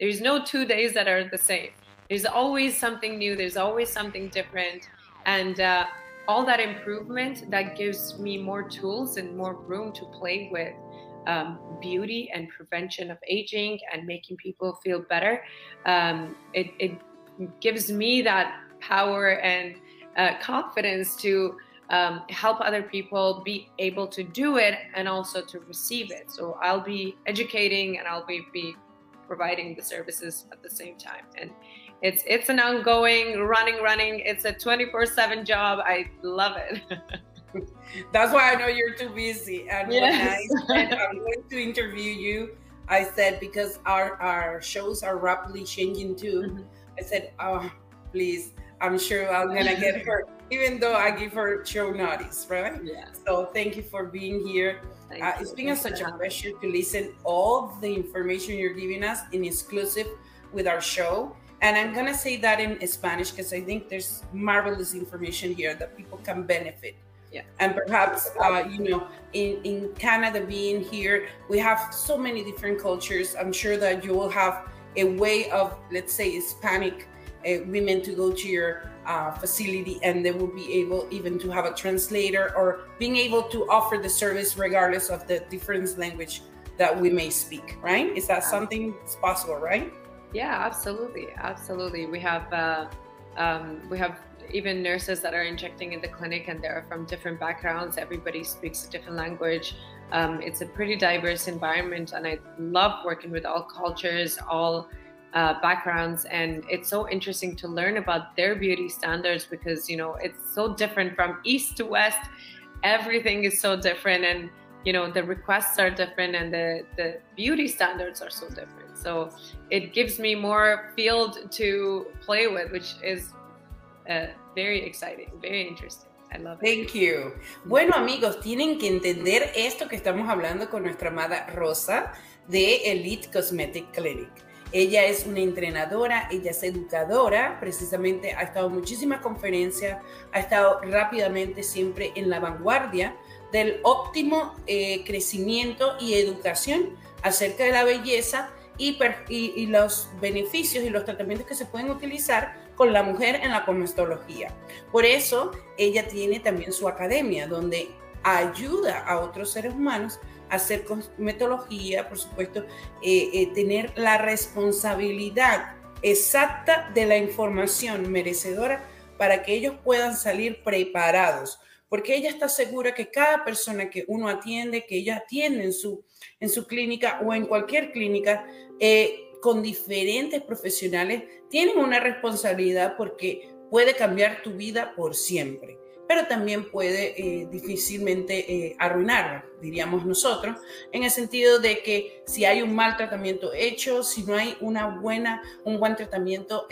there's no two days that are the same. There's always something new. There's always something different, and uh, all that improvement that gives me more tools and more room to play with um, beauty and prevention of aging and making people feel better. Um, it, it, gives me that power and uh, confidence to um, help other people be able to do it and also to receive it. So I'll be educating and I'll be, be providing the services at the same time. And it's it's an ongoing running running it's a 24/7 job I love it (laughs) (laughs) that's why I know you're too busy. And yes. when I said I'm going to interview you I said because our our shows are rapidly changing too. Mm-hmm. I said oh please I'm sure I'm gonna get (laughs) her even though I give her show notice right? Yeah so thank you for being here. Uh, it's been a, such a pleasure to listen all the information you're giving us in exclusive with our show. And I'm going to say that in Spanish because I think there's marvelous information here that people can benefit. Yeah. And perhaps, uh, you know, in, in Canada being here, we have so many different cultures. I'm sure that you will have a way of, let's say, Hispanic uh, women to go to your uh, facility and they will be able even to have a translator or being able to offer the service regardless of the different language that we may speak, right? Is that something that's possible, right? Yeah, absolutely, absolutely. We have uh, um, we have even nurses that are injecting in the clinic, and they're from different backgrounds. Everybody speaks a different language. Um, it's a pretty diverse environment, and I love working with all cultures, all uh, backgrounds, and it's so interesting to learn about their beauty standards because you know it's so different from east to west. Everything is so different, and you know the requests are different, and the the beauty standards are so different. So it gives me more field to play with, which is uh, very exciting, very interesting. I love it. Thank you. Bueno, amigos, tienen que entender esto que estamos hablando con nuestra amada Rosa de Elite Cosmetic Clinic. Ella es una entrenadora, ella es educadora, precisamente ha estado en muchísimas conferencias, ha estado rápidamente siempre en la vanguardia del óptimo eh, crecimiento y educación acerca de la belleza y, los beneficios y los tratamientos que se pueden utilizar con la mujer en la cosmetología. Por eso ella tiene también su academia donde ayuda a otros seres humanos a hacer cosmetología, por supuesto, eh, eh, tener la responsabilidad exacta de la información merecedora para que ellos puedan salir preparados, porque ella está segura que cada persona que uno atiende, que ella atiende en su, en su clínica o en cualquier clínica, eh, con diferentes profesionales, tienen una responsabilidad porque puede cambiar tu vida por siempre, pero también puede eh, difícilmente eh, arruinarla, diríamos nosotros, en el sentido de que si hay un mal tratamiento hecho, si no hay una buena, un buen tratamiento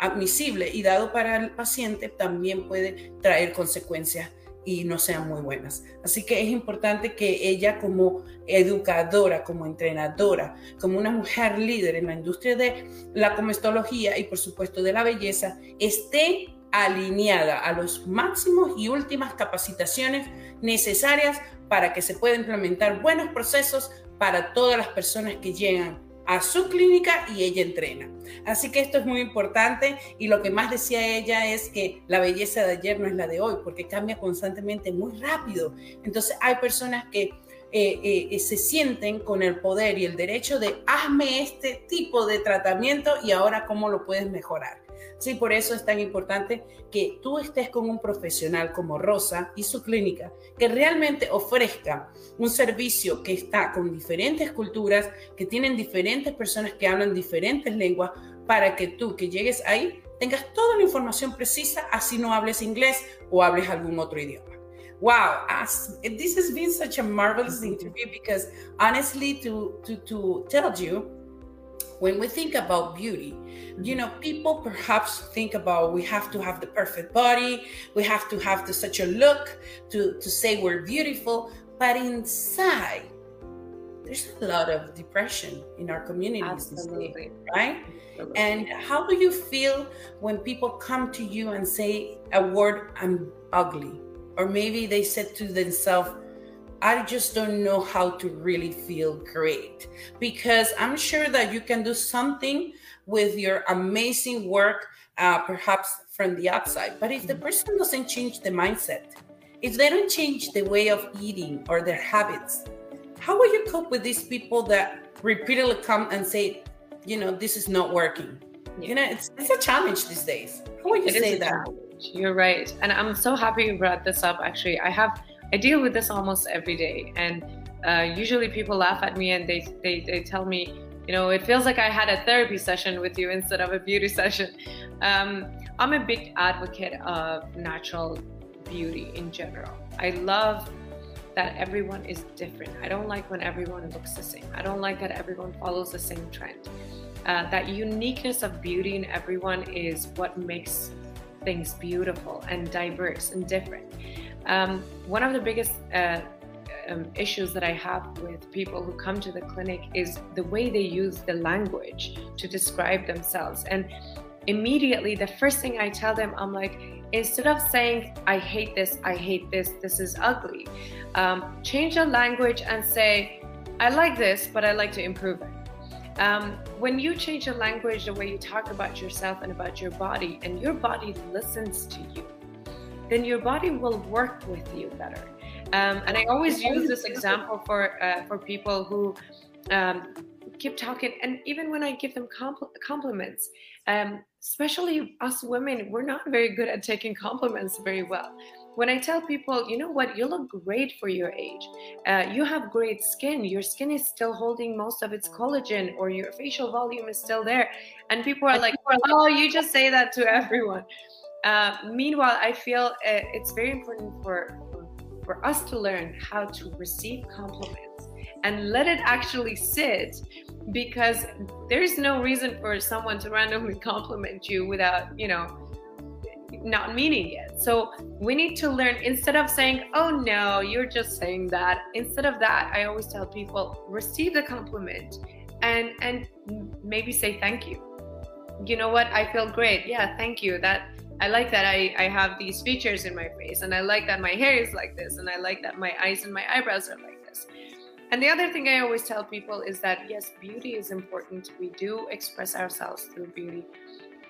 admisible y dado para el paciente, también puede traer consecuencias y no sean muy buenas. Así que es importante que ella como educadora, como entrenadora, como una mujer líder en la industria de la comestología y por supuesto de la belleza, esté alineada a los máximos y últimas capacitaciones necesarias para que se pueda implementar buenos procesos para todas las personas que llegan a su clínica y ella entrena. Así que esto es muy importante y lo que más decía ella es que la belleza de ayer no es la de hoy porque cambia constantemente muy rápido. Entonces hay personas que eh, eh, se sienten con el poder y el derecho de hazme este tipo de tratamiento y ahora cómo lo puedes mejorar. Sí, por eso es tan importante que tú estés con un profesional como Rosa y su clínica que realmente ofrezca un servicio que está con diferentes culturas, que tienen diferentes personas que hablan diferentes lenguas, para que tú que llegues ahí tengas toda la información precisa, así no hables inglés o hables algún otro idioma. Wow, this has been such a marvelous interview because honestly, to, to, to tell you, when we think about beauty, you mm-hmm. know, people perhaps think about we have to have the perfect body, we have to have the, such a look to, to say we're beautiful, but inside, there's a lot of depression in our communities, Absolutely. right? Absolutely. And how do you feel when people come to you and say a word, I'm ugly? Or maybe they said to themselves, I just don't know how to really feel great because I'm sure that you can do something with your amazing work, uh, perhaps from the outside. But if the person doesn't change the mindset, if they don't change the way of eating or their habits, how will you cope with these people that repeatedly come and say, you know, this is not working? Yeah. You know, it's, it's a challenge these days. How will you it say that? Challenge. You're right. And I'm so happy you brought this up. Actually, I have I deal with this almost every day, and uh, usually people laugh at me and they, they they tell me, you know, it feels like I had a therapy session with you instead of a beauty (laughs) session. Um, I'm a big advocate of natural beauty in general. I love that everyone is different. I don't like when everyone looks the same. I don't like that everyone follows the same trend. Uh, that uniqueness of beauty in everyone is what makes things beautiful and diverse and different. Um, one of the biggest uh, um, issues that I have with people who come to the clinic is the way they use the language to describe themselves. And immediately, the first thing I tell them, I'm like, instead of saying, I hate this, I hate this, this is ugly, um, change the language and say, I like this, but I like to improve it. Um, when you change the language, the way you talk about yourself and about your body, and your body listens to you, then your body will work with you better. Um, and I always use this example for uh, for people who um, keep talking, and even when I give them compl- compliments, um, especially us women, we're not very good at taking compliments very well. When I tell people, you know what, you look great for your age. Uh, you have great skin. Your skin is still holding most of its collagen, or your facial volume is still there. And people are like, oh, you just say that to everyone. Uh, meanwhile, I feel uh, it's very important for for us to learn how to receive compliments and let it actually sit because there's no reason for someone to randomly (laughs) compliment you without, you know, not meaning it. So we need to learn instead of saying, oh no, you're just saying that. Instead of that, I always tell people receive the compliment and and maybe say thank you. You know what? I feel great. Yeah, thank you. That I like that I, I have these features in my face, and I like that my hair is like this, and I like that my eyes and my eyebrows are like this. And the other thing I always tell people is that yes, beauty is important. We do express ourselves through beauty,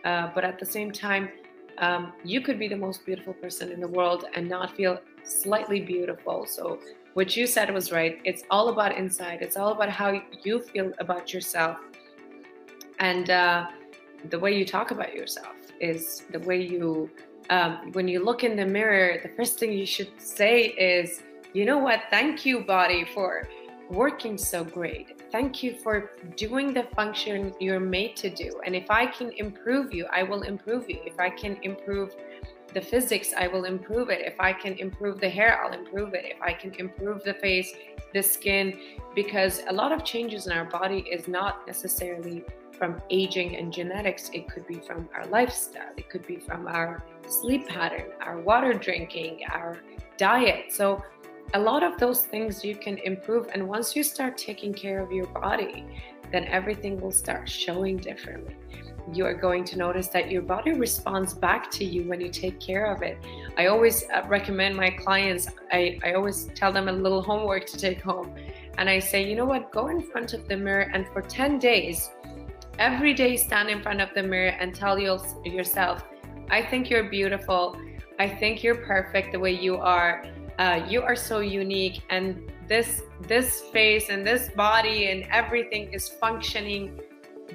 uh, but at the same time, um, you could be the most beautiful person in the world and not feel slightly beautiful. So, what you said was right. It's all about inside, it's all about how you feel about yourself and uh, the way you talk about yourself is the way you um, when you look in the mirror the first thing you should say is you know what? Thank you body for working so great. Thank you for doing the function you're made to do. And if i can improve you i will improve you. If i can improve the physics i will improve it. If i can improve the hair i'll improve it. If i can improve the face the skin because a lot of changes in our body is not necessarily from aging and genetics, it could be from our lifestyle, it could be from our sleep pattern, our water drinking, our diet. So, a lot of those things you can improve. And once you start taking care of your body, then everything will start showing differently. You are going to notice that your body responds back to you when you take care of it. I always uh, recommend my clients, I, I always tell them a little homework to take home. And I say, you know what, go in front of the mirror and for 10 days, every day stand in front of the mirror and tell yourself, I think you're beautiful. I think you're perfect the way you are. Uh, you are so unique, and this this face and this body and everything is functioning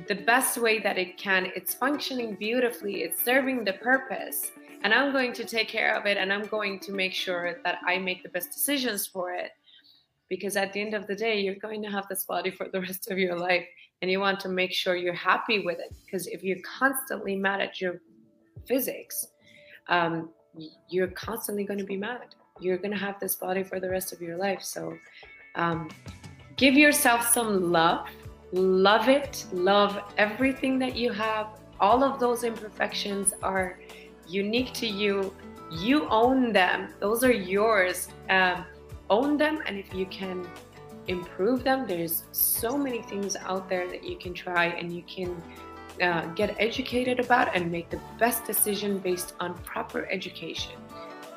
the best way that it can. It's functioning beautifully. It's serving the purpose, and I'm going to take care of it. And I'm going to make sure that I make the best decisions for it because at the end of the day you're going to have this body for the rest of your life and you want to make sure you're happy with it because if you're constantly mad at your physics um, you're constantly going to be mad. You're going to have this body for the rest of your life. So um, give yourself some love. Love it. Love everything that you have. All of those imperfections are unique to you. You own them. Those are yours. Um, own them and if you can improve them. There's so many things out there that you can try and you can uh, get educated about and make the best decision based on proper education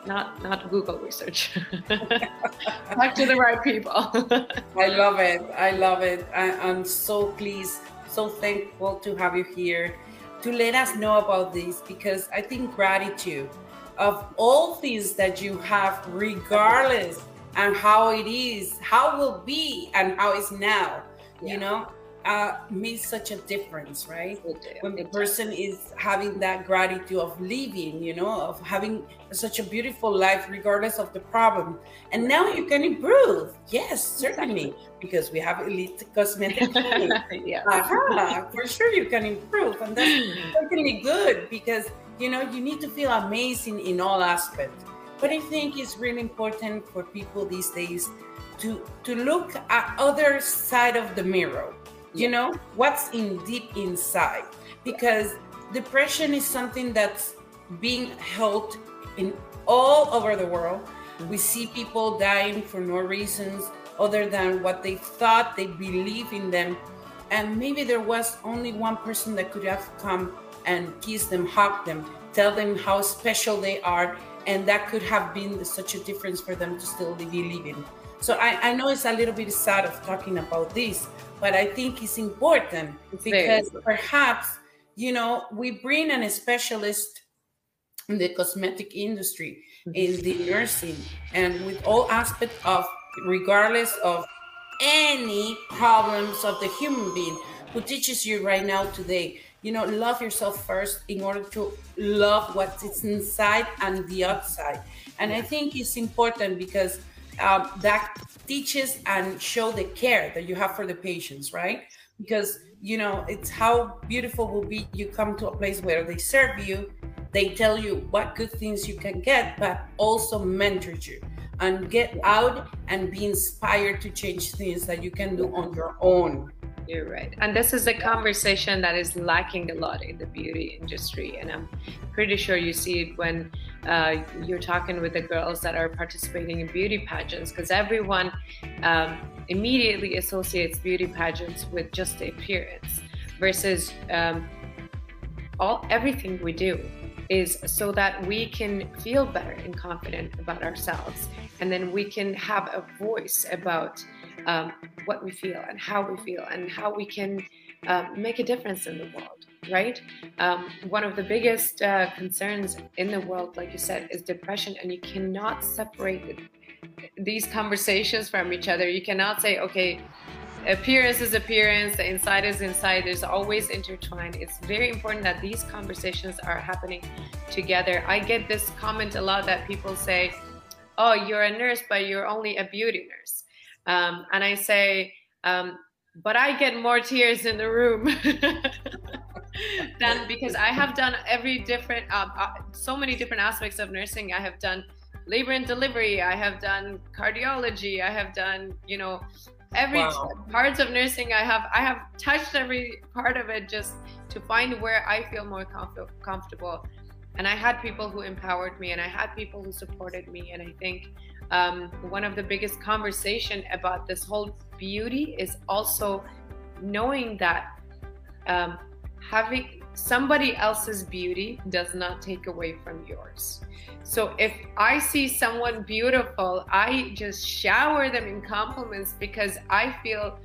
not not google research. (laughs) Talk to the right people. (laughs) I love it. I love it. I, i'm so pleased so thankful to have you here to let us know about this because i think gratitude of all things that you have regardless and how it is, how will be, and how it's now. Yeah. You know, uh, makes such a difference, right? When the person is having that gratitude of living, you know, of having such a beautiful life regardless of the problem. And now you can improve. Yes, certainly, because we have elite cosmetic (laughs) yeah. uh for sure you can improve. And that's (laughs) certainly good because, you know, you need to feel amazing in all aspects. But I think it's really important for people these days to to look at other side of the mirror you know? What's in deep inside? Because depression is something that's being held in all over the world. Mm-hmm. We see people dying for no reasons other than what they thought they believe in them. And maybe there was only one person that could have come and kiss them hug them tell them how special they are and that could have been such a difference for them to still be living. So I, I know it's a little bit sad of talking about this but I think it's important because perhaps, you know, we bring an specialist in the cosmetic industry, in the nursing, and with all aspects of, regardless of any problems of the human being, who teaches you right now today, you know, love yourself first in order to love what's inside and the outside. And I think it's important because um, that teaches and show the care that you have for the patients, right? Because you know it's how beautiful will be you come to a place where they serve you, they tell you what good things you can get, but also mentor you and get out and be inspired to change things that you can do on your own you're right. And this is a conversation that is lacking a lot in the beauty industry. And I'm pretty sure you see it when uh, you're talking with the girls that are participating in beauty pageants, because everyone um, immediately associates beauty pageants with just the appearance versus um, all everything we do is so that we can feel better and confident about ourselves and then we can have a voice about um, what we feel and how we feel and how we can uh, make a difference in the world, right? Um, one of the biggest uh, concerns in the world, like you said, is depression, and you cannot separate these conversations from each other. You cannot say, okay, appearance is appearance, the inside is inside. There's always intertwined. It's very important that these conversations are happening together. I get this comment a lot that people say, oh, you're a nurse, but you're only a beauty nurse. Um, and I say, um, but I get more tears in the room (laughs) than because I have done every different, uh, uh, so many different aspects of nursing. I have done labor and delivery. I have done cardiology. I have done, you know, every wow. parts of nursing. I have, I have touched every part of it just to find where I feel more comf- comfortable. And I had people who empowered me, and I had people who supported me. And I think um, one of the biggest conversation about this whole beauty is also knowing that um, having somebody else's beauty does not take away from yours. So if I see someone beautiful, I just shower them in compliments because I feel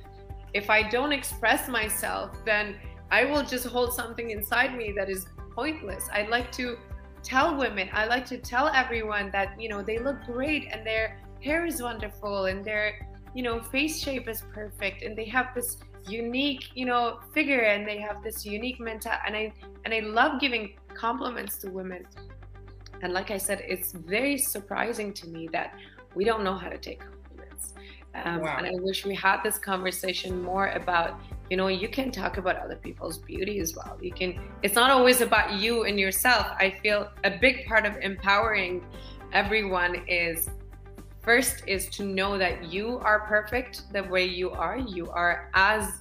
if I don't express myself, then I will just hold something inside me that is pointless. I'd like to tell women, I like to tell everyone that, you know, they look great and their hair is wonderful and their, you know, face shape is perfect and they have this unique, you know, figure and they have this unique mental and I and I love giving compliments to women. And like I said, it's very surprising to me that we don't know how to take. Um, wow. And I wish we had this conversation more about you know you can talk about other people's beauty as well. You can it's not always about you and yourself. I feel a big part of empowering everyone is first is to know that you are perfect the way you are. You are as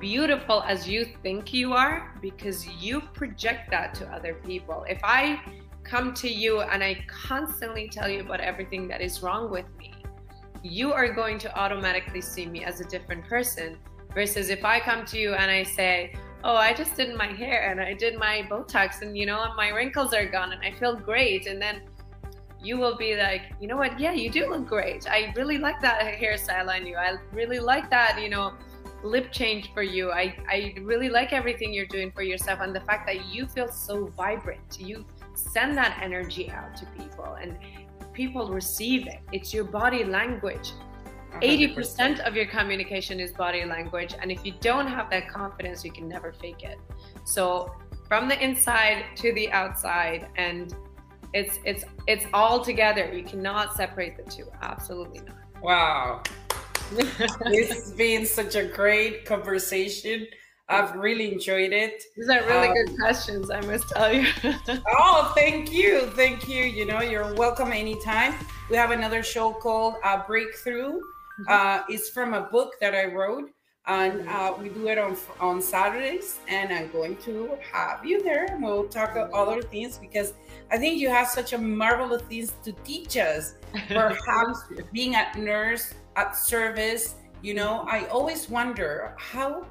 beautiful as you think you are because you project that to other people. If i come to you and i constantly tell you about everything that is wrong with me you are going to automatically see me as a different person Versus if I come to you and I say, oh, I just did my hair and I did my Botox and, you know, my wrinkles are gone and I feel great. And then you will be like, you know what? Yeah, you do look great. I really like that hairstyle on you. I really like that, you know, lip change for you. I, I really like everything you're doing for yourself and the fact that you feel so vibrant. You send that energy out to people and people receive it. It's your body language 80% of your communication is body language. And if you don't have that confidence, you can never fake it. So from the inside to the outside and it's it's it's all together. You cannot separate the two. Absolutely not. Wow. (laughs) this has been such a great conversation. I've really enjoyed it. These are really um, good questions, I must tell you. (laughs) oh, thank you. Thank you. You know, you're welcome anytime. We have another show called uh, Breakthrough. Mm-hmm. Uh, it's from a book that I wrote, and mm-hmm. uh, we do it on on Saturdays. And I'm going to have you there, and we'll talk about other things because I think you have such a marvelous things to teach us. (laughs) Perhaps being a nurse at service, you know, I always wonder how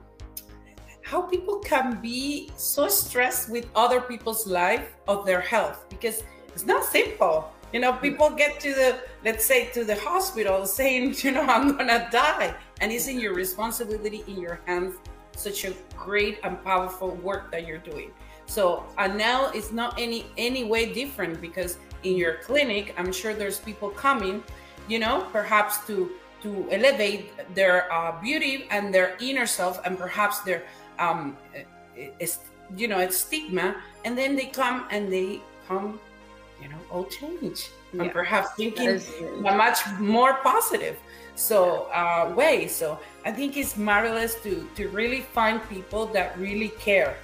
how people can be so stressed with other people's life of their health because it's not simple. You know people get to the let's say to the hospital saying (laughs) you know i'm gonna die and it's in your responsibility in your hands such a great and powerful work that you're doing. So and now it's not any any way different because in your clinic i'm sure there's people coming you know perhaps to to elevate their uh, beauty and their inner self and perhaps their um, it's, you know, it's stigma. And then they come and they come, you know, all change yeah. and perhaps thinking a much more positive so uh, way. So I think it's marvelous to to really find people that really care,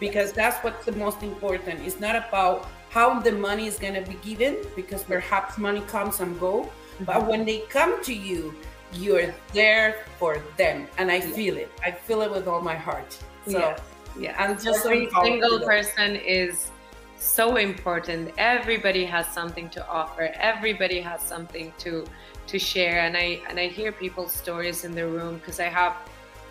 because that's what's the most important. It's not about how the money is going to be given, because perhaps money comes and go, mm-hmm. but when they come to you, you're there for them and i feel it. I feel it with all my heart. So yeah, yeah. i'm just every so single person is so important. Everybody has something to offer. Everybody has something to to share. And i and i hear people's stories in the room because i have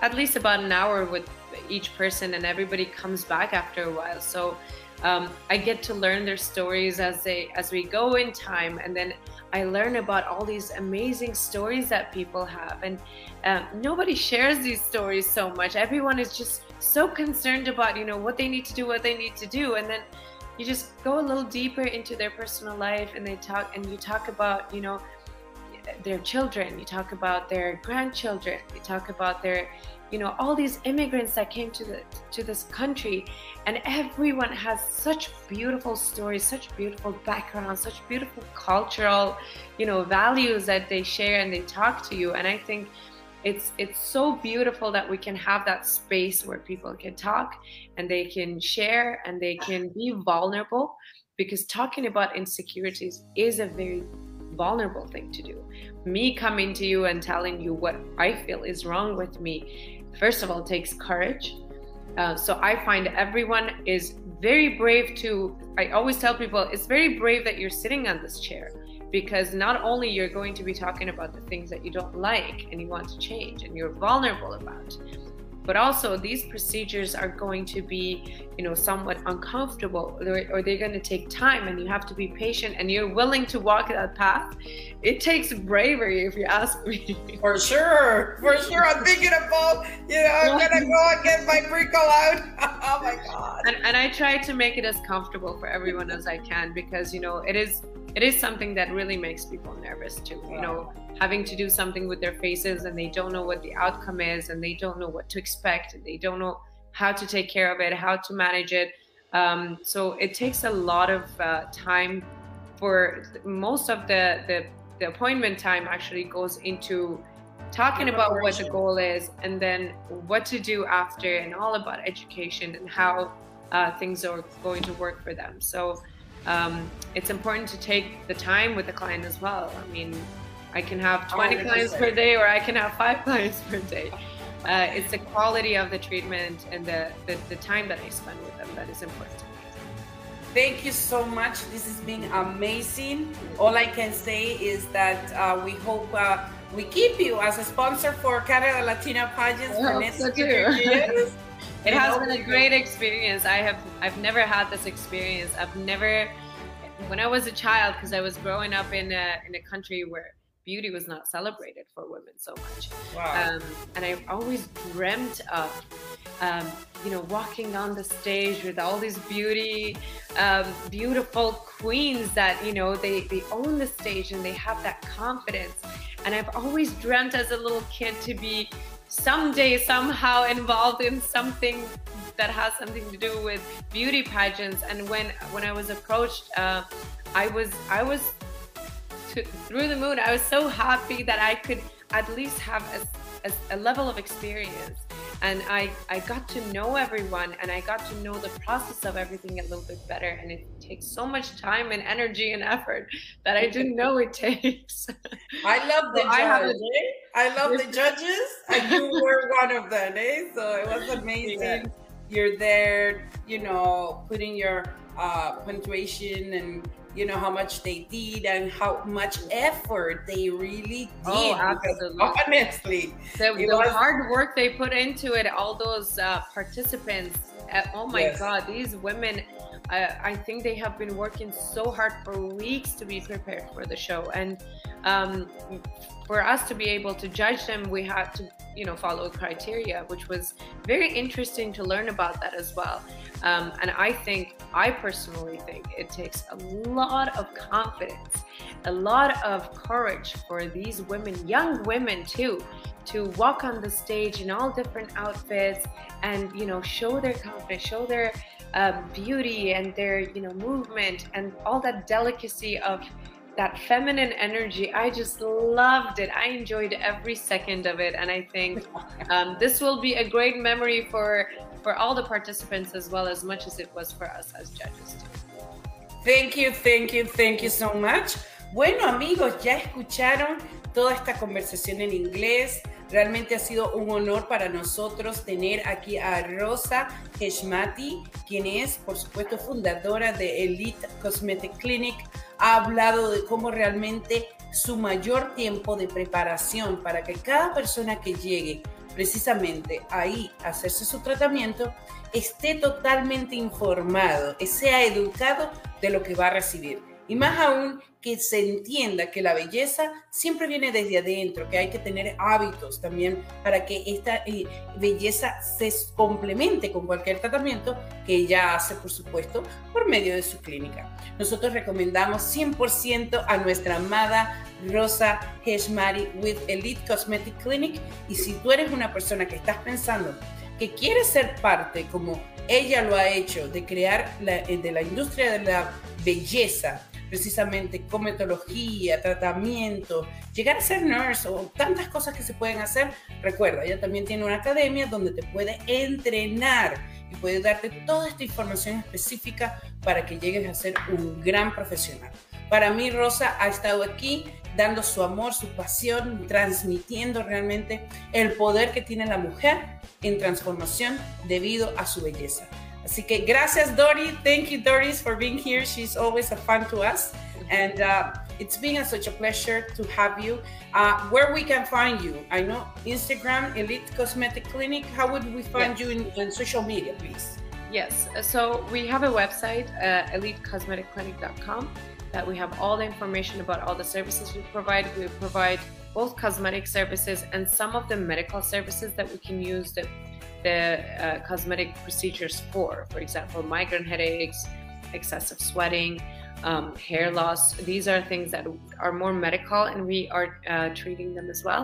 at least about an hour with each person and everybody comes back after a while. So um, i get to learn their stories as they as we go in time. And then I learn about all these amazing stories that people have, and um, nobody shares these stories so much. Everyone is just so concerned about you know what they need to do, what they need to do, and then you just go a little deeper into their personal life, and they talk, and you talk about you know their children, you talk about their grandchildren, you talk about their you know all these immigrants that came to the to this country and everyone has such beautiful stories such beautiful backgrounds such beautiful cultural you know values that they share and they talk to you and i think it's it's so beautiful that we can have that space where people can talk and they can share and they can be vulnerable because talking about insecurities is a very vulnerable thing to do. Me coming to you and telling you what I feel is wrong with me first of all it takes courage. Uh, so i find everyone is very brave to i always tell people it's very brave that you're sitting on this chair because not only you're going to be talking about the things that you don't like and you want to change and you're vulnerable about but also these procedures are going to be you know somewhat uncomfortable. Or, or they're going to take time and you have to be patient and you're willing to walk that path. It takes bravery if you ask me. (laughs) For sure. For sure. I'm thinking about you know i'm gonna go and get my Brico out. (laughs) Oh my god. And, and i try to make it as comfortable for everyone as i can because you know it is it is something that really makes people nervous too you know having to do something with their faces and they don't know what the outcome is and they don't know what to expect and they don't know how to take care of it how to manage it. Um, so it takes a lot of uh, time for most of the, the the appointment time actually goes into talking about what the goal is and then what to do after and all about education and how uh, things are going to work for them. So um, it's important to take the time with the client as well i mean I can have 20 clients per day or I can have five (laughs) clients per day. Uh, it's the quality of the treatment and the, the, the, time that I spend with them that is important. Thank you so much. This has been amazing. All I can say is that uh, we hope uh, we keep you as a sponsor for Canada Latina pageants for next so years. (laughs) it has been a great experience. I have I've never had this experience. I've never when I was a child because I was growing up in a in a country where beauty was not celebrated for women so much. Wow. Um, and I always dreamt of um, you know, walking on the stage with all these beauty, um, beautiful queens that, you know, they, they own the stage and they have that confidence. And I've always dreamt as a little kid to be someday somehow involved in something that has something to do with beauty pageants. And when when I was approached, uh, I was I was to, through the moon. I was so happy that I could at least have a, a, a level of experience and I, I got to know everyone and I got to know the process of everything a little bit better. And it takes so much time and energy and effort that I didn't know it (laughs) takes. I love the so judges. I, I, love the judges, and you were one of them. Eh? So it was (laughs) amazing. Yeah. You're there, you know, putting your uh, punctuation and you know how much they did and how much effort they really oh, did. Oh, absolutely. Honestly, the, the was... hard work they put into it, all those uh, participants. Uh, oh my yes. God, these women. Uh, I think they have been working so hard for weeks to be prepared for the show, and um, for us to be able to judge them, we had to, you know, follow criteria, which was very interesting to learn about that as well. Um, and I think, I personally think it takes a lot of confidence, a lot of courage for these women, young women too, to walk on the stage in all different outfits and, you know, show their confidence, show their uh, beauty and their, you know, movement and all that delicacy of that feminine energy i just loved it i enjoyed every second of it and i think (laughs) um, this will be a great memory for for all the participants as well as much as it was for us as judges. Too. Thank you, thank you, thank you so much. Bueno, amigos, ya escucharon toda esta conversación en inglés. Realmente ha sido un honor para nosotros tener aquí a Roza Heshmati, quien es, por supuesto, fundadora de Elite Cosmetic Clinic. Ha hablado de cómo realmente su mayor tiempo de preparación para que cada persona que llegue precisamente ahí hacerse su tratamiento, esté totalmente informado, sea educado de lo que va a recibir. Y más aún que se entienda que la belleza siempre viene desde adentro, que hay que tener hábitos también para que esta eh, belleza se complemente con cualquier tratamiento que ella hace, por supuesto, por medio de su clínica. Nosotros recomendamos 100% a nuestra amada Rosa Heshmari with Elite Cosmetic Clinic. Y si tú eres una persona que estás pensando que quiere ser parte, como ella lo ha hecho, de crear eh, de la industria de la belleza, precisamente cometología, tratamiento, llegar a ser nurse o tantas cosas que se pueden hacer, recuerda, ella también tiene una academia donde te puede entrenar y puede darte toda esta información específica para que llegues a ser un gran profesional. Para mí, Rosa ha estado aquí dando su amor, su pasión, transmitiendo realmente el poder que tiene la mujer en transformación debido a su belleza. Así que gracias, Dori. Thank you, Doris, for being here. She's always a fun to us. And uh, it's been a, such a pleasure to have you. Uh, where we can find you? I know Instagram, Elite Cosmetic Clinic. How would we find you in, in, social media, please? Yes. So we have a website, uh, elitecosmeticclinic.com that we have all the information about all the services we provide. We provide both cosmetic services and some of the medical services that we can use the, the uh, cosmetic procedures for. For example, migraine headaches, excessive sweating, um, hair loss. These are things that are more medical, and we are uh, treating them as well.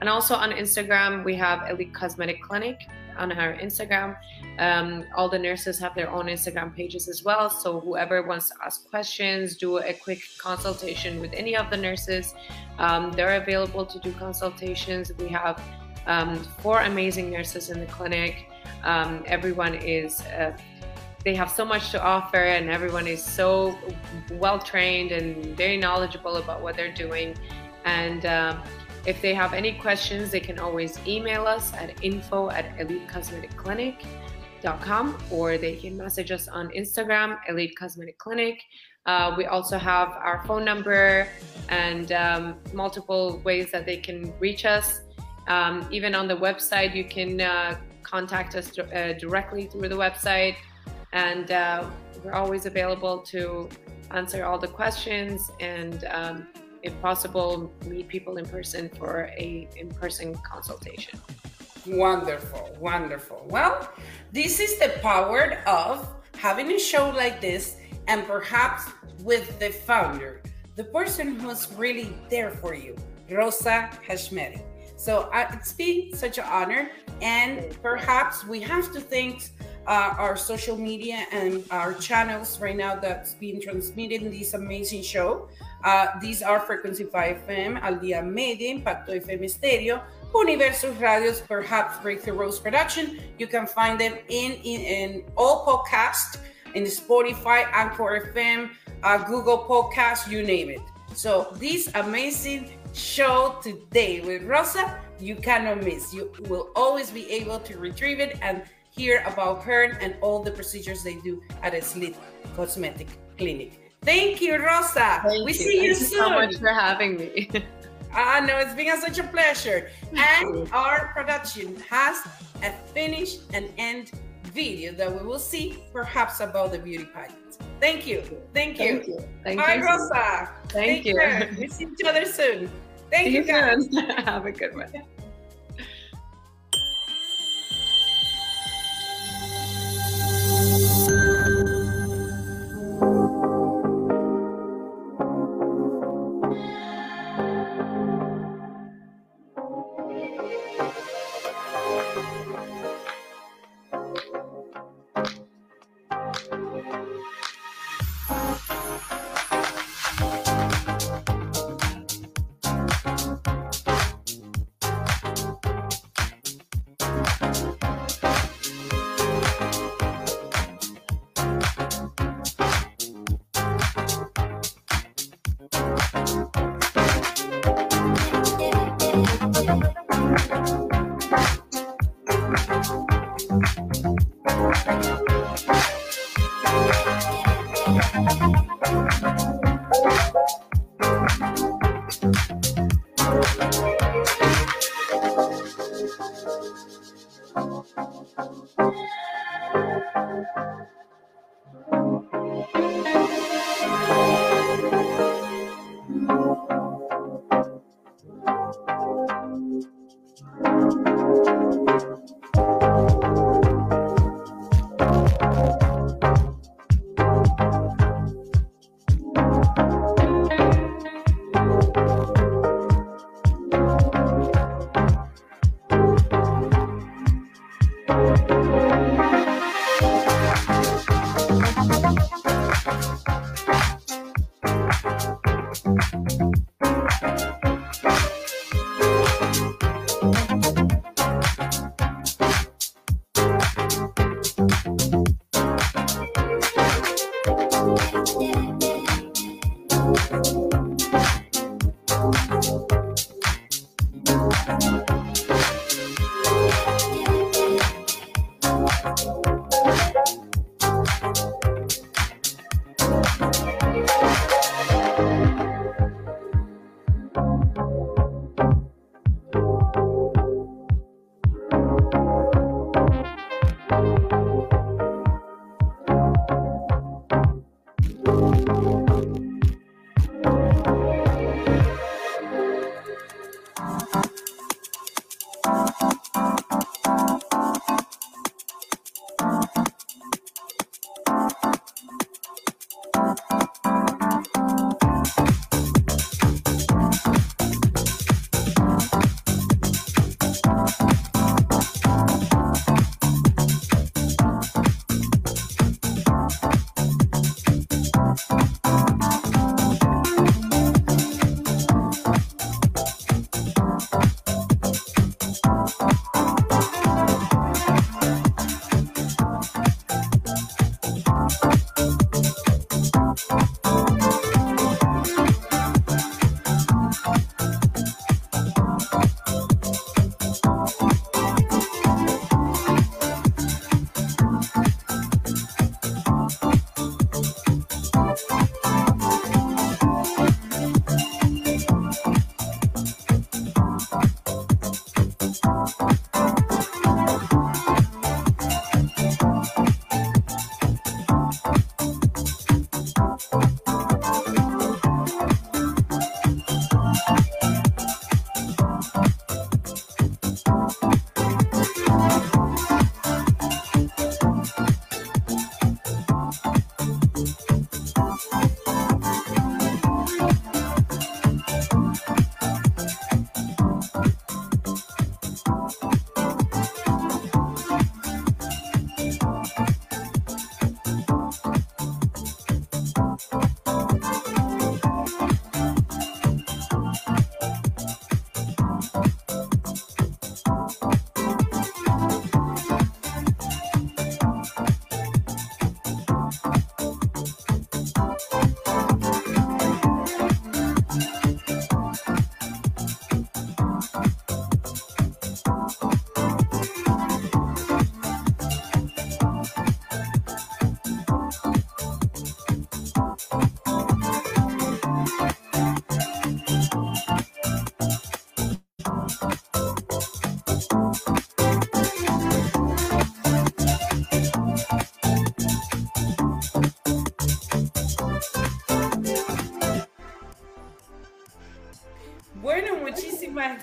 And also on Instagram, we have Elite Cosmetic Clinic on our Instagram. Um, all the nurses have their own Instagram pages as well. So whoever wants to ask questions, do a quick consultation with any of the nurses, um, they're available to do consultations. We have um, four amazing nurses in the clinic. Um, everyone is. Uh, they have so much to offer, and everyone is so well trained and very knowledgeable about what they're doing. And um, if they have any questions, they can always email us at info at elitecosmeticclinic.com or they can message us on Instagram, Elite Cosmetic Clinic. Uh, we also have our phone number and um, multiple ways that they can reach us. Um, even on the website, you can uh, contact us uh, directly through the website. And uh, we're always available to answer all the questions and um, if possible, meet people in person for a in-person consultation. Wonderful, wonderful. Well, this is the power of having a show like this and perhaps with the founder, the person who's really there for you, Roza Heshmati. So it's been such an honor, and perhaps we have to thank uh, our social media and our channels right now that's been transmitting this amazing show. Uh, these are Frequency 5 FM, Al Día Media, Impacto FM Stereo, Universus Radios, perhaps Breakthrough Rose Production. You can find them in, in, in all podcasts, in Spotify, Anchor FM, uh, Google Podcasts, you name it. So these amazing show today with Roza, you cannot miss. You will always be able to retrieve it and hear about her and all the procedures they do at a Elite Cosmetic Clinic. Thank you, Roza. Thank we you. see you Thank soon. so much for having me. (laughs) Ah, no, it's been such a pleasure. And our production has a finish and end video that we will see perhaps about the beauty pageant. Thank you. Thank you. Thank you. Thank Bye, you. Roza. Thank Take you. care. We see each other soon. Thank See you, guys. (laughs) Have a good one. (laughs)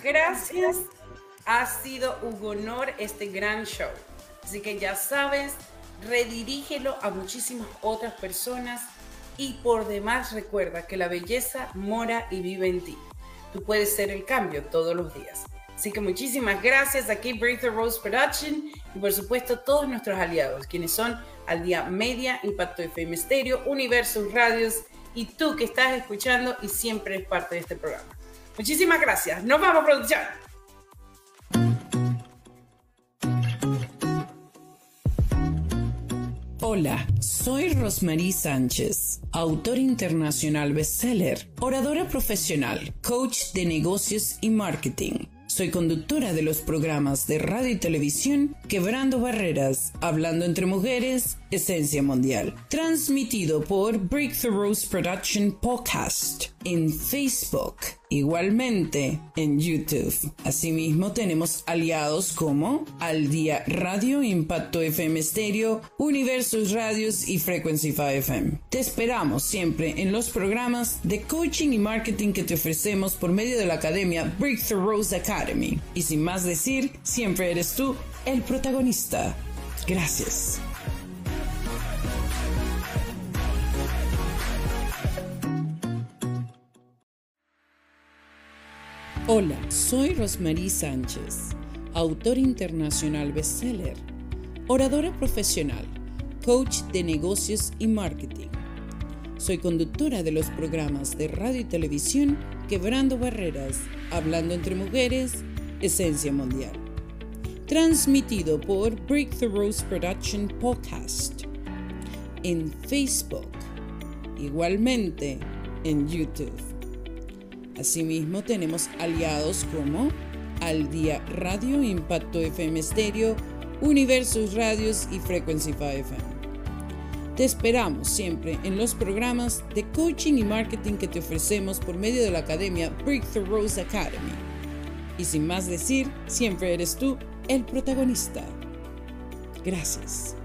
gracias. Ha sido un honor este gran show. Así que ya sabes, redirígelo a muchísimas otras personas y por demás recuerda que la belleza mora y vive en ti. Tú puedes ser el cambio todos los días. Así que muchísimas gracias aquí Break the Rose Production y por supuesto todos nuestros aliados, quienes son Al Día Media, Impacto FM Stereo, Universo Radios y tú que estás escuchando y siempre eres parte de este programa. Muchísimas gracias. Nos vamos, producción. Hola, soy Rosmarie Sánchez, autor internacional bestseller, oradora profesional, coach de negocios y marketing. Soy conductora de los programas de radio y televisión Quebrando Barreras, Hablando entre Mujeres, Esencia Mundial, transmitido por Breakthroughs Production Podcast en Facebook, igualmente en YouTube. Asimismo tenemos aliados como Al Día Radio, Impacto FM Stereo, Universos Radios y Frequency 5 FM. Te esperamos siempre en los programas de coaching y marketing que te ofrecemos por medio de la academia Breakthroughs Academy. Y sin más decir, siempre eres tú el protagonista. Gracias. Hola, soy Rosmarie Sánchez, autor internacional bestseller, oradora profesional, coach de negocios y marketing. Soy conductora de los programas de radio y televisión Quebrando Barreras, Hablando entre Mujeres, Esencia Mundial. Transmitido por Breakthroughs Production Podcast. En Facebook. Igualmente en YouTube. Asimismo tenemos aliados como Al Día Radio, Impacto FM Stereo, Universos Radios y Frequency 5 FM. Te esperamos siempre en los programas de coaching y marketing que te ofrecemos por medio de la academia Breakthrough Rose Academy. Y sin más decir, siempre eres tú el protagonista. Gracias.